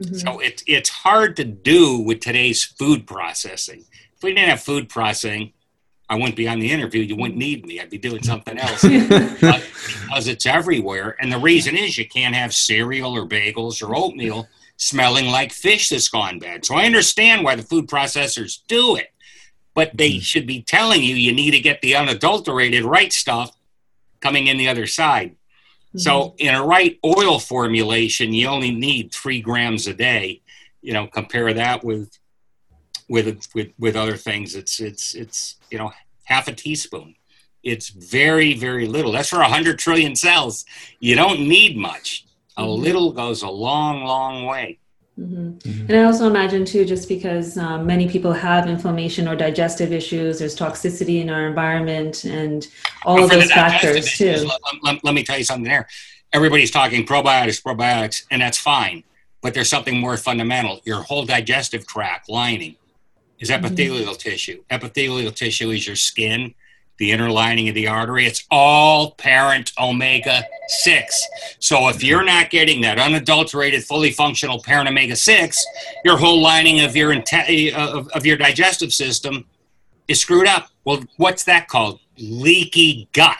Mm-hmm. So it's it's hard to do with today's food processing. If we didn't have food processing, I wouldn't be on the interview. You wouldn't need me. I'd be doing something else because it's everywhere. And the reason is you can't have cereal or bagels or oatmeal smelling like fish that's gone bad. So I understand why the food processors do it, but they mm-hmm. should be telling you you need to get the unadulterated right stuff coming in the other side. So mm-hmm. in a right oil formulation, you only need three grams a day. You know, compare that with with with with other things. It's it's it's you know half a teaspoon. It's very very little. That's for hundred trillion cells. You don't need much. A mm-hmm. little goes a long long way. Mm-hmm. Mm-hmm. And I also imagine too, just because um, many people have inflammation or digestive issues, there's toxicity in our environment, and all of those factors too. Let, let, let, me tell you something there. Everybody's talking probiotics, probiotics, and that's fine. But there's something more fundamental. Your whole digestive tract lining is mm-hmm. epithelial mm-hmm. tissue. Epithelial tissue is your skin, the inner lining of the artery. It's all parent omega 6. So if you're not getting that unadulterated, fully functional parent omega 6, your whole lining of your, of, of your digestive system is screwed up. Well, what's that called? Leaky gut.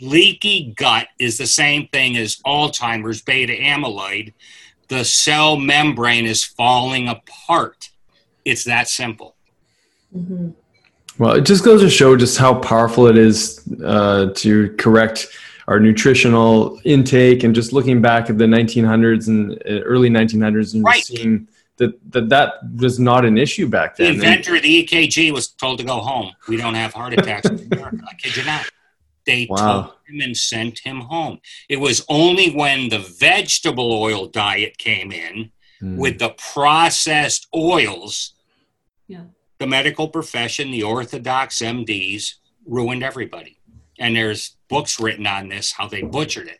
Leaky gut is the same thing as Alzheimer's beta amyloid. The cell membrane is falling apart. It's that simple. Mm-hmm. Well, it just goes to show just how powerful it is uh, to correct our nutritional intake and just looking back at the 1900s and uh, early 1900s and right. seeing that, that that was not an issue back then. The inventor of the EKG was told to go home. We don't have heart attacks in America. I kid you not. They wow. told him and sent him home. It was only when the vegetable oil diet came in mm. with the processed oils yeah the medical profession, the orthodox MDs, ruined everybody. And there's books written on this, how they butchered it.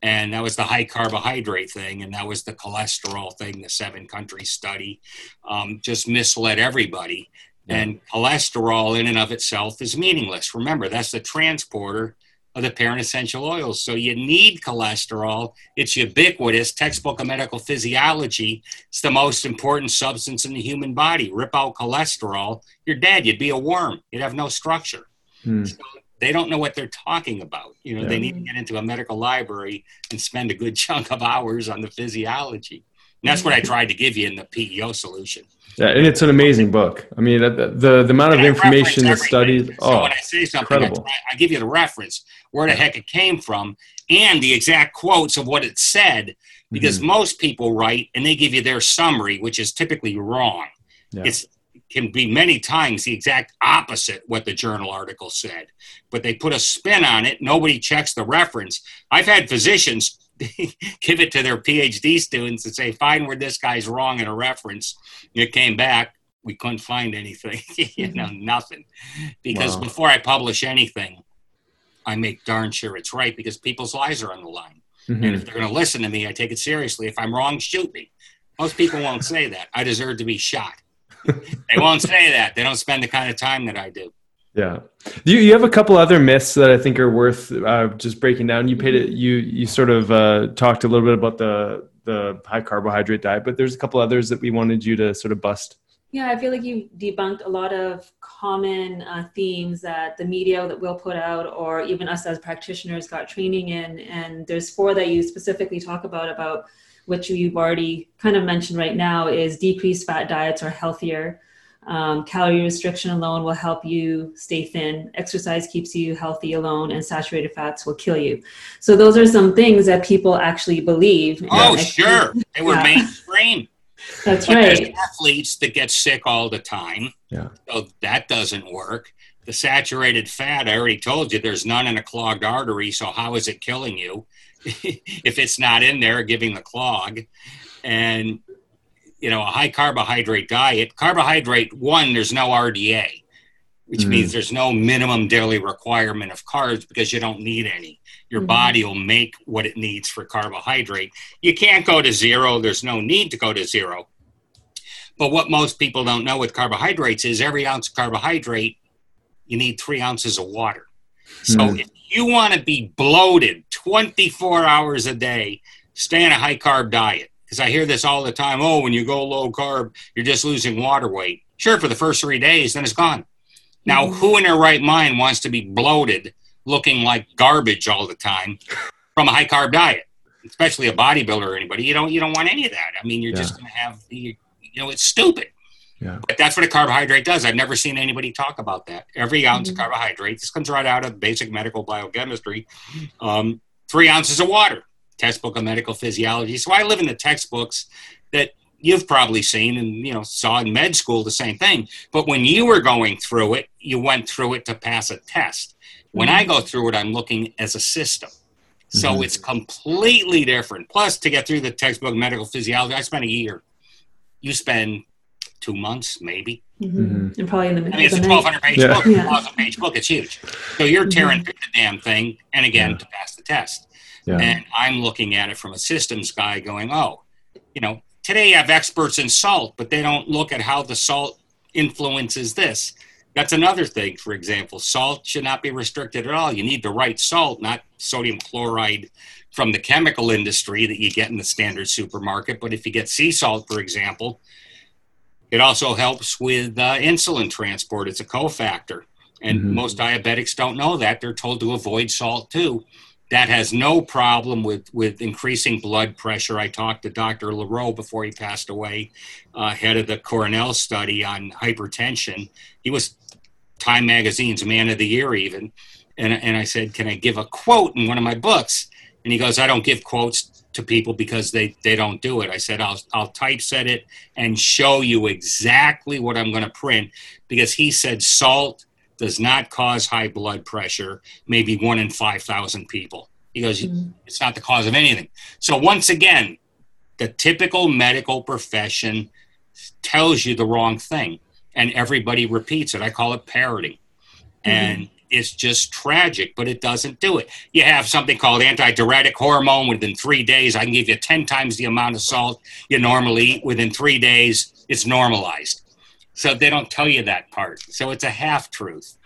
And that was the high carbohydrate thing, and that was the cholesterol thing, the seven country study. Um, just misled everybody. Yeah. And cholesterol, in and of itself, is meaningless. Remember, that's the transporter of the parent essential oils. So you need cholesterol. It's ubiquitous. Textbook of medical physiology. It's the most important substance in the human body. Rip out cholesterol, you're dead. You'd be a worm. You'd have no structure. Hmm. So they don't know what they're talking about. You know, yeah. they need to get into a medical library and spend a good chunk of hours on the physiology. And that's what I tried to give you in the PEO solution. Yeah, and it's an amazing book. I mean, the the, the amount of information, the studies. Oh, so when I say something, incredible. I, I, give you the reference where the heck it came from and the exact quotes of what it said, because mm-hmm. most people write and they give you their summary, which is typically wrong. Yeah. It's can be many times the exact opposite what the journal article said, but they put a spin on it. Nobody checks the reference. I've had physicians give it to their PhD students and say, find where this guy's wrong in a reference. It came back, we couldn't find anything, you know, mm-hmm. nothing. Because wow. before I publish anything, I make darn sure it's right because people's lives are on the line. Mm-hmm. And if they're going to listen to me, I take it seriously. If I'm wrong, shoot me. Most people won't say that. I deserve to be shot. they won't say that. They don't spend the kind of time that I do. Yeah, you you have a couple other myths that I think are worth uh, just breaking down. You paid it. You you sort of uh, talked a little bit about the the high carbohydrate diet, but there's a couple others that we wanted you to sort of bust. Yeah, I feel like you debunked a lot of common uh, themes that the media that we'll put out, or even us as practitioners, got training in. And there's four that you specifically talk about about which you've already kind of mentioned right now is decreased fat diets are healthier um, calorie restriction alone will help you stay thin. Exercise keeps you healthy alone, and saturated fats will kill you. So those are some things that people actually believe. Oh, sure, they were yeah. mainstream. That's but right. There's athletes that get sick all the time. Yeah. So that doesn't work. The saturated fat, I already told you, there's none in a clogged artery. So how is it killing you if it's not in there, giving the clog? And you know a high carbohydrate diet carbohydrate one there's no rda which mm. means there's no minimum daily requirement of carbs because you don't need any your mm-hmm. body will make what it needs for carbohydrate you can't go to zero there's no need to go to zero but what most people don't know with carbohydrates is every ounce of carbohydrate you need three ounces of water so mm. if you want to be bloated 24 hours a day stay on a high carb diet because I hear this all the time. Oh, when you go low carb, you're just losing water weight. Sure, for the first three days, then it's gone. Now, mm-hmm. who in their right mind wants to be bloated, looking like garbage all the time from a high carb diet, especially a bodybuilder or anybody? You don't you don't want any of that. I mean, you're yeah. just going to have the, you know it's stupid. Yeah. But that's what a carbohydrate does. I've never seen anybody talk about that. Every ounce mm-hmm. of carbohydrate, this comes right out of basic medical biochemistry. Um, three ounces of water. Textbook of medical physiology. So I live in the textbooks that you've probably seen and you know saw in med school the same thing. But when you were going through it, you went through it to pass a test. When I go through it, I'm looking as a system. So mm-hmm. it's completely different. Plus, to get through the textbook medical physiology, I spent a year. You spend two months, maybe. Mm-hmm. mm-hmm. And probably in the middle. I mean, it's a 1,200 page yeah. book, yeah. 1,000 page book. It's huge. So you're mm-hmm. tearing mm-hmm. through the damn thing, and again, yeah. to pass the test. Yeah. And I'm looking at it from a systems guy going, oh, you know, today you have experts in salt, but they don't look at how the salt influences this. That's another thing, for example. Salt should not be restricted at all. You need the right salt, not sodium chloride from the chemical industry that you get in the standard supermarket. But if you get sea salt, for example, it also helps with uh, insulin transport. It's a cofactor. And mm-hmm. most diabetics don't know that. They're told to avoid salt too. That has no problem with, with increasing blood pressure. I talked to Dr. Laragh before he passed away, uh, head of the Cornell study on hypertension. He was Time Magazine's Man of the Year, even. And, and I said, Can I give a quote in one of my books? And he goes, I don't give quotes to people because they, they don't do it. I said, I'll, I'll typeset it and show you exactly what I'm going to print because he said salt does not cause high blood pressure, maybe one in 5,000 people. He goes, mm-hmm. It's not the cause of anything. So, once again, the typical medical profession tells you the wrong thing and everybody repeats it. I call it parroting. Mm-hmm. And it's just tragic, but it doesn't do it. You have something called antidiuretic hormone within three days. I can give you 10 times the amount of salt you normally eat. Within three days, it's normalized. So they don't tell you that part. So it's a half truth.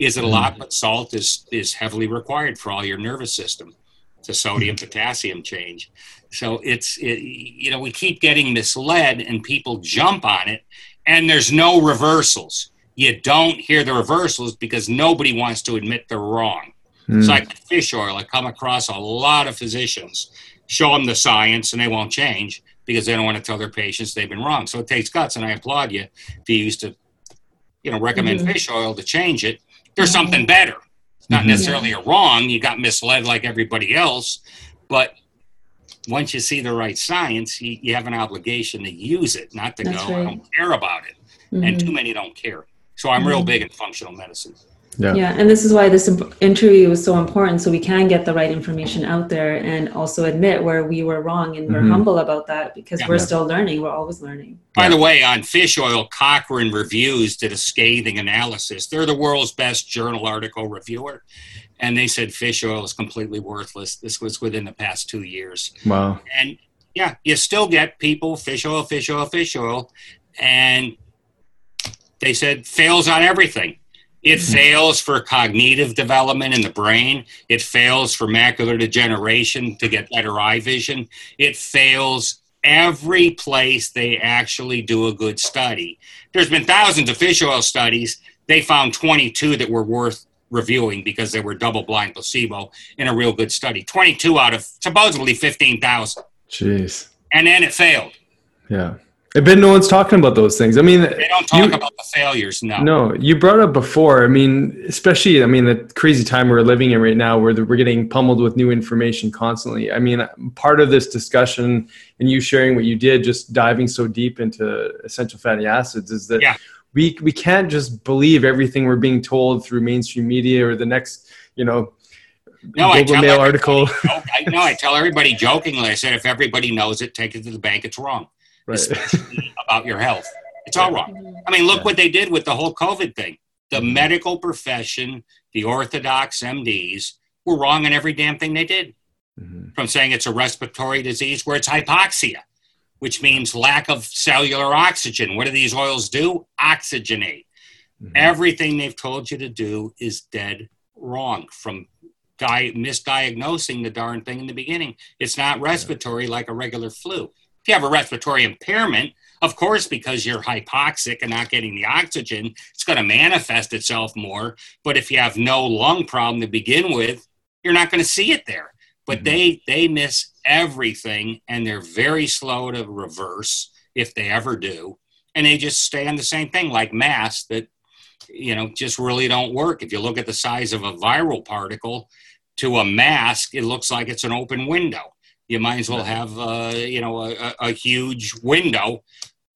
Is it a lot? Mm-hmm. But salt is, is heavily required for all your nervous system. It's a sodium potassium change. So it's, it, you know, we keep getting misled and people jump on it and there's no reversals. You don't hear the reversals because nobody wants to admit they're wrong. Mm. It's like fish oil. I come across a lot of physicians, show them the science, and they won't change because they don't want to tell their patients they've been wrong. So it takes guts, and I applaud you if you used to, you know, recommend mm-hmm. fish oil to change it. There's mm-hmm. something better. It's not mm-hmm. necessarily a wrong. You got misled like everybody else, but once you see the right science, you, you have an obligation to use it, not to That's go, right. I don't care about it. Mm-hmm. And too many don't care. So I'm mm-hmm. real big in functional medicine. Yeah. yeah, and this is why this interview was so important, so we can get the right information out there and also admit where we were wrong, and we're mm-hmm. humble about that because yeah. we're still learning. We're always learning. By the way, on fish oil, Cochrane Reviews did a scathing analysis. They're the world's best journal article reviewer, and they said fish oil is completely worthless. This was within the past two years. Wow. And yeah, you still get people fish oil, fish oil, fish oil, and they said fails on everything. It fails for cognitive development in the brain. It fails for macular degeneration to get better eye vision. It fails every place they actually do a good study. There's been thousands of fish oil studies. They found 22 that were worth reviewing because they were double blind placebo in a real good study. 22 out of supposedly 15,000. Jeez. And then it failed. Yeah. But no one's talking about those things. I mean, they don't talk you, about the failures. No. No, you brought up before. I mean, especially, I mean, the crazy time we're living in right now, where we're getting pummeled with new information constantly. I mean, part of this discussion and you sharing what you did, just diving so deep into essential fatty acids, is that yeah we we can't just believe everything we're being told through mainstream media or the next you know no, I Mail article. I, no, I tell everybody jokingly. I said, if everybody knows it, take it to the bank. It's wrong, right. especially about your health. It's all wrong. I mean, look yeah. what they did with the whole COVID thing. The mm-hmm. medical profession, the orthodox MDs, were wrong in every damn thing they did. Mm-hmm. From saying it's a respiratory disease where it's hypoxia which means lack of cellular oxygen. What do these oils do? Oxygenate. Mm-hmm. Everything they've told you to do is dead wrong from di- misdiagnosing the darn thing in the beginning. It's not respiratory like a regular flu. If you have a respiratory impairment, of course, because you're hypoxic and not getting the oxygen, it's going to manifest itself more. But if you have no lung problem to begin with, you're not going to see it there. But mm-hmm. they they miss everything and they're very slow to reverse if they ever do and they just stay on the same thing like masks that you know just really don't work if you look at the size of a viral particle to a mask, it looks like it's an open window. You might as well have, uh, you know, a, a huge window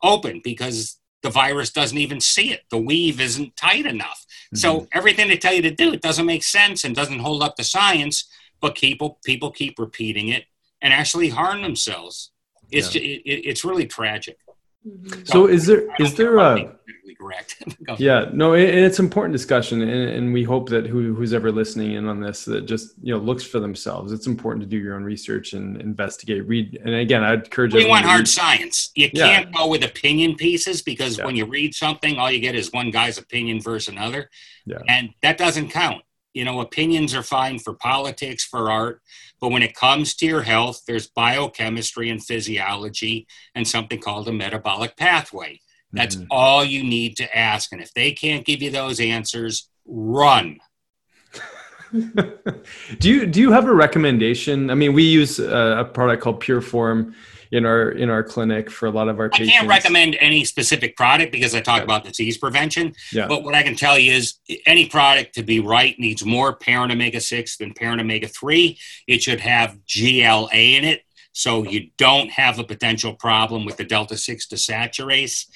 open because the virus doesn't even see it. The weave isn't tight enough. Mm-hmm. So everything they tell you to do, it doesn't make sense and doesn't hold up to science. But people people keep repeating it and actually harm themselves. It's yeah. it, it's really tragic. Mm-hmm. So, is there is there a correct? yeah, no, it, it's important discussion, and, and we hope that who, who's ever listening in on this that just you know looks for themselves. It's important to do your own research and investigate, read, and again, I'd encourage. We want hard science. You yeah. can't go with opinion pieces because yeah. when you read something, all you get is one guy's opinion versus another, yeah. and that doesn't count. You know, opinions are fine for politics, for art, but when it comes to your health, there's biochemistry and physiology and something called a metabolic pathway. That's mm-hmm. all you need to ask. And if they can't give you those answers, run. do you do you have a recommendation? I mean, we use a, a product called Pureform in our in our clinic for a lot of our patients. I can't recommend any specific product because I talk yeah. about disease prevention. Yeah. But what I can tell you is any product to be right needs more parent omega 6 than parent omega 3. It should have GLA in it. So you don't have a potential problem with the delta 6 desaturase.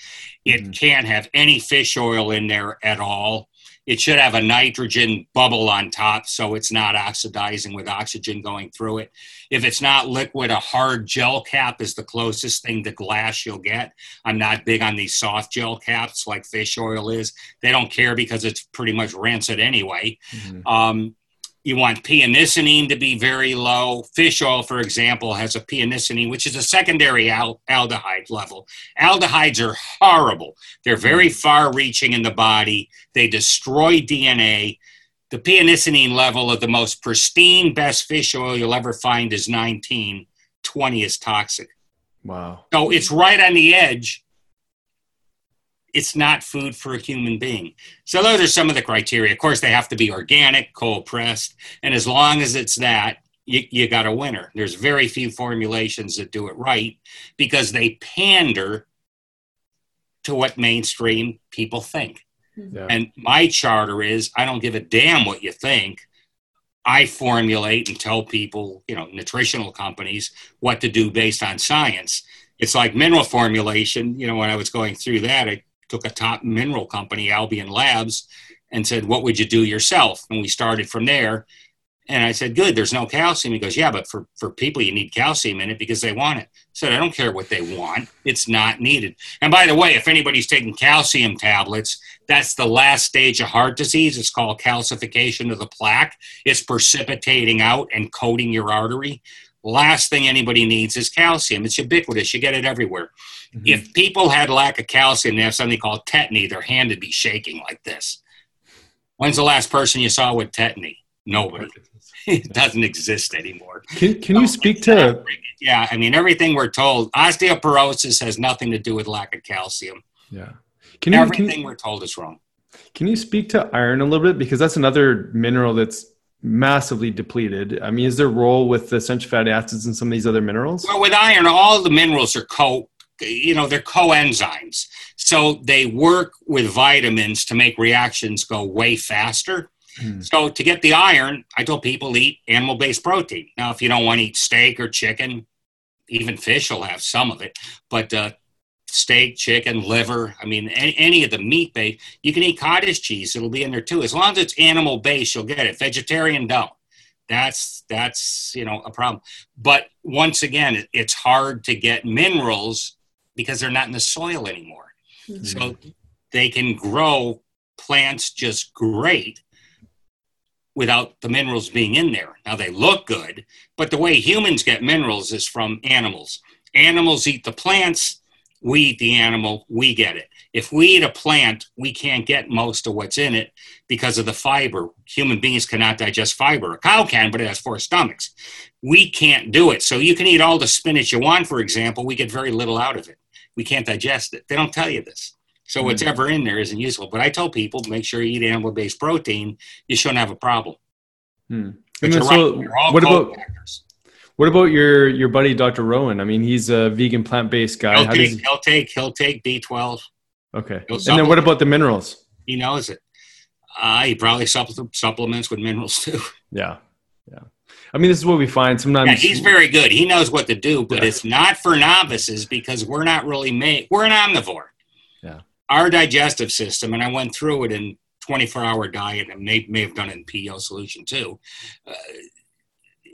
It mm-hmm. can't have any fish oil in there at all. It should have a nitrogen bubble on top so it's not oxidizing with oxygen going through it. If it's not liquid, a hard gel cap is the closest thing to glass you'll get. I'm not big on these soft gel caps like fish oil is. They don't care because it's pretty much rancid anyway. Mm-hmm. Um, you want p to be very low. Fish oil, for example, has a a p which is a secondary al- aldehyde level. Aldehydes are horrible. They're very mm. far reaching in the body, they destroy DNA. The p level of the most pristine, best fish oil you'll ever find is 19. 20 is toxic. Wow. So it's right on the edge it's not food for a human being. So those are some of the criteria. Of course, they have to be organic, cold pressed, and as long as it's that, you, you got a winner. There's very few formulations that do it right because they pander to what mainstream people think. Mm-hmm. Yeah. And my charter is I don't give a damn what you think. I formulate and tell people, you know, nutritional companies what to do based on science. It's like mineral formulation. You know, when I was going through that, I took a top mineral company, Albion Labs, and said, What would you do yourself? And we started from there. And I said, Good, there's no calcium. He goes, Yeah, but for, for people, you need calcium in it because they want it. I said, I don't care what they want, it's not needed. And by the way, if anybody's taking calcium tablets, that's the last stage of heart disease. It's called calcification of the plaque. It's precipitating out and coating your artery. Last thing anybody needs is calcium. It's ubiquitous. You get it everywhere. Mm-hmm. If people had lack of calcium, they have something called tetany. Their hand would be shaking like this. When's the last person you saw with tetany? Nobody. it doesn't exist anymore. Can, can you speak to? Yeah, I mean everything we're told. Osteoporosis has nothing to do with lack of calcium. Yeah. Can you, everything can, we're told is wrong. Can you speak to iron a little bit because that's another mineral that's massively depleted. I mean, is there a role with the essential fatty acids and some of these other minerals? Well, with iron, all the minerals are co, you know, they're coenzymes. So they work with vitamins to make reactions go way faster. Hmm. So to get the iron, I tell people eat animal-based protein. Now, if you don't want to eat steak or chicken, even fish will have some of it. But uh, steak, chicken, liver. I mean, any, any of the meat based. You can eat cottage cheese; it'll be in there too. As long as it's animal based, you'll get it. Vegetarian, don't. That's that's you know a problem. But once again, it, it's hard to get minerals because they're not in the soil anymore. Mm-hmm. So they can grow plants just great without the minerals being in there. Now they look good, but the way humans get minerals is from animals. Animals eat the plants, we eat the animal, we get it. If we eat a plant, we can't get most of what's in it because of the fiber. Human beings cannot digest fiber. A cow can, but it has four stomachs. We can't do it. So you can eat all the spinach you want, for example, we get very little out of it. We can't digest it. They don't tell you this. So mm-hmm. what's ever in there isn't useful. But I tell people make sure you eat animal based protein, you shouldn't have a problem. Hmm. But you're so right. what about factors. What about your your buddy Dr. Rowen? I mean, he's a vegan plant based guy. He'll take, he... he'll take he'll take B twelve. Okay. and then what about the minerals? He knows it. Uh, he probably supple- supplements with minerals too. Yeah. Yeah. I mean, this is what we find sometimes. Yeah, he's very good. He knows what to do, but yeah. it's not for novices because we're not really made. We're an omnivore. Yeah. Our digestive system, and I went through it in 24 hour diet and may, may have done it in PEO solution too. Uh,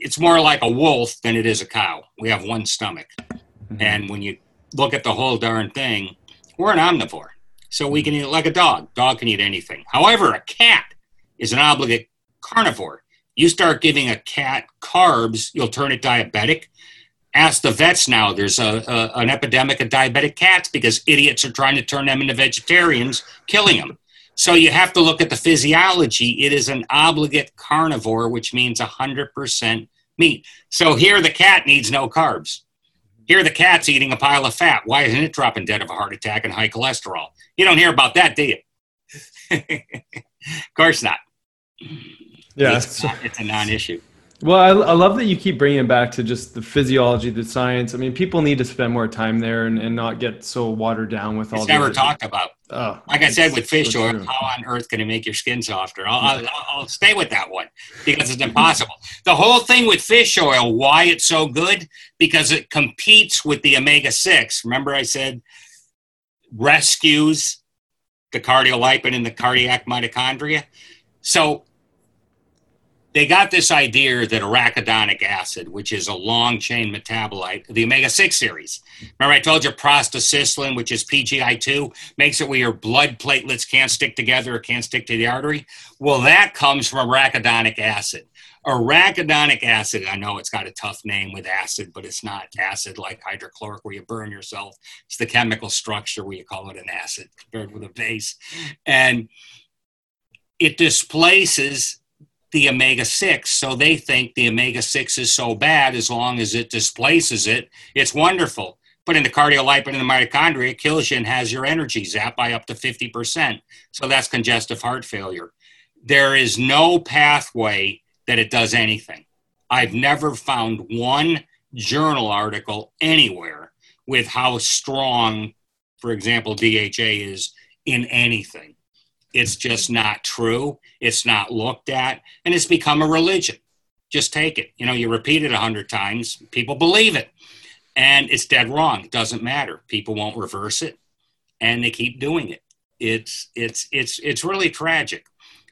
it's more like a wolf than it is a cow. We have one stomach. Mm-hmm. And when you look at the whole darn thing, we're an omnivore. So we can eat like a dog. Dog can eat anything. However, a cat is an obligate carnivore. You start giving a cat carbs, you'll turn it diabetic. Ask the vets now. There's a, a, an epidemic of diabetic cats because idiots are trying to turn them into vegetarians, killing them. So you have to look at the physiology. It is an obligate carnivore, which means 100% meat. So here the cat needs no carbs. Here the cat's eating a pile of fat. Why isn't it dropping dead of a heart attack and high cholesterol? You don't hear about that, do you? of course not. Yeah, it's, not, it's a non-issue. Well, I, I, love that you keep bringing it back to just the physiology, the science. I mean, people need to spend more time there and, and not get so watered down with all. It's never talked about. Oh, like I said with fish oil, true. how on earth can it make your skin softer? I'll, I'll, I'll, stay with that one because it's impossible. the whole thing with fish oil, why it's so good, because it competes with the omega six. Remember, I said rescues the cardiolipin and the cardiac mitochondria. So they got this idea that arachidonic acid, which is a long chain metabolite, the omega 6 series. Remember, I told you prostacyclin, which is PGI2, makes it where your blood platelets can't stick together or can't stick to the artery? Well, that comes from arachidonic acid. Arachidonic acid, I know it's got a tough name with acid, but it's not acid like hydrochloric where you burn yourself. It's the chemical structure where you call it an acid compared with a base. And it displaces the omega 6. So they think the omega 6 is so bad as long as it displaces it, it's wonderful. But in the cardiolipin and the mitochondria, it kills you and has your energy zapped by up to 50%. So that's congestive heart failure. There is no pathway that it does anything. I've never found one journal article anywhere with how strong, for example, DHA is in anything. It's just not true. It's not looked at, and it's become a religion. Just take it. You know, you repeat it a hundred times, people believe it, and it's dead wrong. It doesn't matter. People won't reverse it, and they keep doing it. It's it's it's it's really tragic.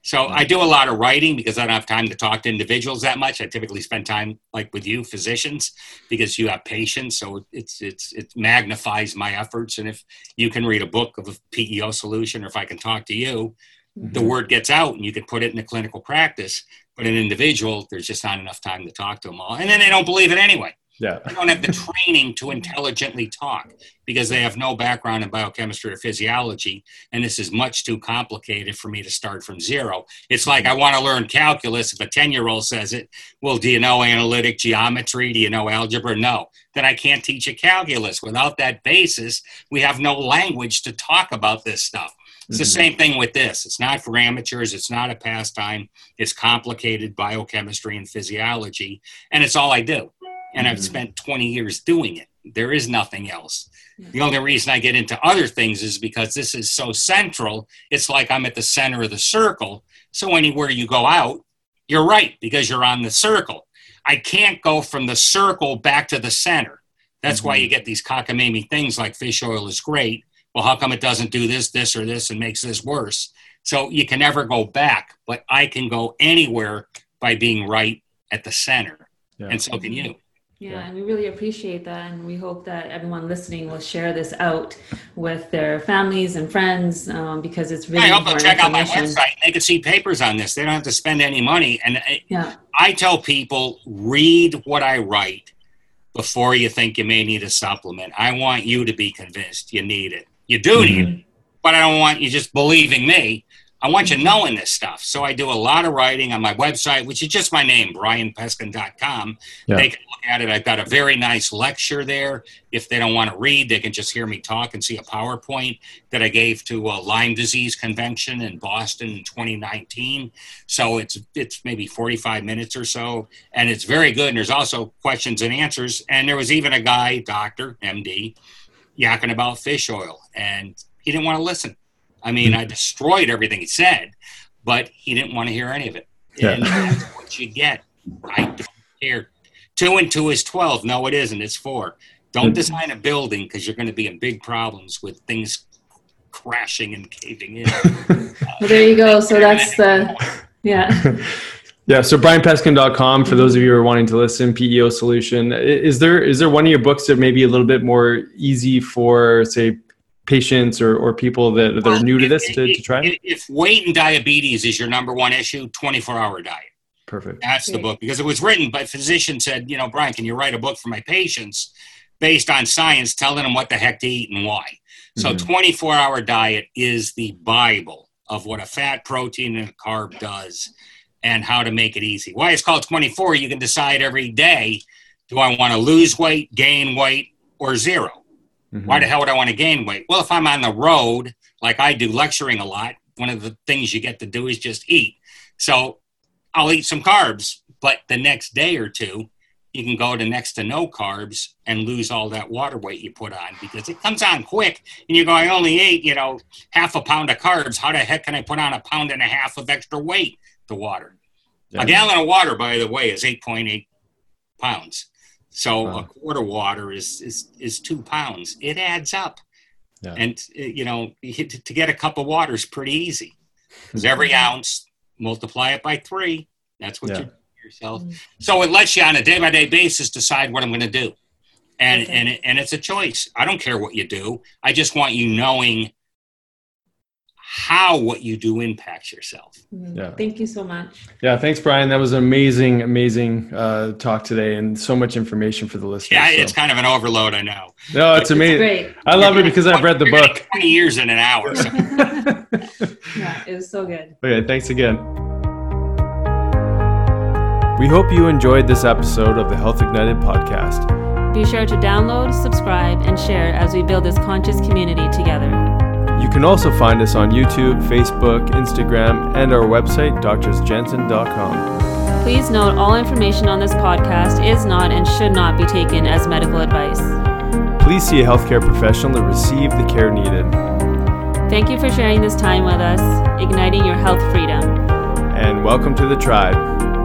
So I do a lot of writing because I don't have time to talk to individuals that much. I typically spend time like with you, physicians, because you have patients. So it's it's it magnifies my efforts. And if you can read a book of a PEO solution, or if I can talk to you, mm-hmm. the word gets out, and you can put it in a clinical practice. But an individual, there's just not enough time to talk to them all, and then they don't believe it anyway. Yeah. They don't have the training to intelligently talk because they have no background in biochemistry or physiology. And this is much too complicated for me to start from zero. It's like I want to learn calculus. If a 10 year old says it, well, do you know analytic geometry? Do you know algebra? No. Then I can't teach a calculus. Without that basis, we have no language to talk about this stuff. It's the mm-hmm. same thing with this. It's not for amateurs. It's not a pastime. It's complicated biochemistry and physiology. And it's all I do and I've mm-hmm. spent 20 years doing it. There is nothing else. The only reason I get into other things is because this is so central. It's like I'm at the center of the circle. So anywhere you go out, you're right because you're on the circle. I can't go from the circle back to the center. That's mm-hmm. why you get these cockamamie things like fish oil is great. Well, how come it doesn't do this, this, or this and makes this worse? So you can never go back, but I can go anywhere by being right at the center. Yeah. And so can you. Yeah, yeah, and we really appreciate that. And we hope that everyone listening will share this out with their families and friends um, because it's really I hope they'll check out my website. They can see papers on this. They don't have to spend any money. And I, yeah. I tell people read what I write before you think you may need a supplement. I want you to be convinced you need it. You do mm-hmm. need it, but I don't want you just believing me. I want you knowing this stuff. So I do a lot of writing on my website, which is just my name, brianpeskin.com. Yeah. They can look at it. I've got a very nice lecture there. If they don't want to read, they can just hear me talk and see a PowerPoint that I gave to a Lyme disease convention in Boston in 2019. So it's it's maybe 45 minutes or so, and it's very good. And there's also questions and answers. And there was even a guy, doctor, MD, yakking about fish oil, and he didn't want to listen. I mean, I destroyed everything he said, but he didn't want to hear any of it. Yeah. And that's what you get. I don't Here, two and two is 12. No, it isn't. It's four. Don't design a building because you're going to be in big problems with things crashing and caving in. well, there you go. Uh, so that's the, yeah. Yeah, so brianpeskin.com for those of you who are wanting to listen, PEO solution. Is there is there one of your books that may be a little bit more easy for say patients or, or people that, that are new to this to, to try? If weight and diabetes is your number one issue, 24 hour diet. Perfect. That's the book because it was written by physician said, you know, Brian, can you write a book for my patients based on science, telling them what the heck to eat and why? So, mm-hmm. 24 hour diet is the Bible of what a fat, protein, and a carb does and how to make it easy. Why it's called 24, you can decide every day do I want to lose weight, gain weight, or 0 mm-hmm. Why the hell would I want to gain weight? Well, if I'm on the road, like I do lecturing a lot, one of the things you get to do is just eat. So I'll eat some carbs, but the next day or two, you can go to next to no carbs and lose all that water weight you put on because it comes on quick and you go, I only ate, you know, half a pound of carbs. How the heck can I put on a pound and a half of extra weight to water? Yeah. A gallon of water, by the way, is 8.8 pounds. So wow. a quarter water is, is, is two pounds. It adds up. Yeah. And, you know, to get a cup of water is pretty easy because every ounce multiply it by three. That's what yeah. you yourself. Mm-hmm. So it lets you on a day by day basis decide what I'm going to do, and okay. and and it's a choice. I don't care what you do. I just want you knowing how what you do impacts yourself. Mm-hmm. Yeah. Thank you so much. Yeah, thanks, Brian. That was an amazing, amazing uh, talk today, and so much information for the listeners. Yeah, so. it's kind of an overload. I know. No, it's amazing. It's I love it because I've read the book. Twenty years in an hour. So. yeah, it was so good. Okay, thanks again. We hope you enjoyed this episode of the Health Ignited podcast. Be sure to download, subscribe, and share as we build this conscious community together. You can also find us on YouTube, Facebook, Instagram, and our website, doctorsjensen.com. Please note all information on this podcast is not and should not be taken as medical advice. Please see a healthcare professional to receive the care needed. Thank you for sharing this time with us, igniting your health freedom. And welcome to the tribe.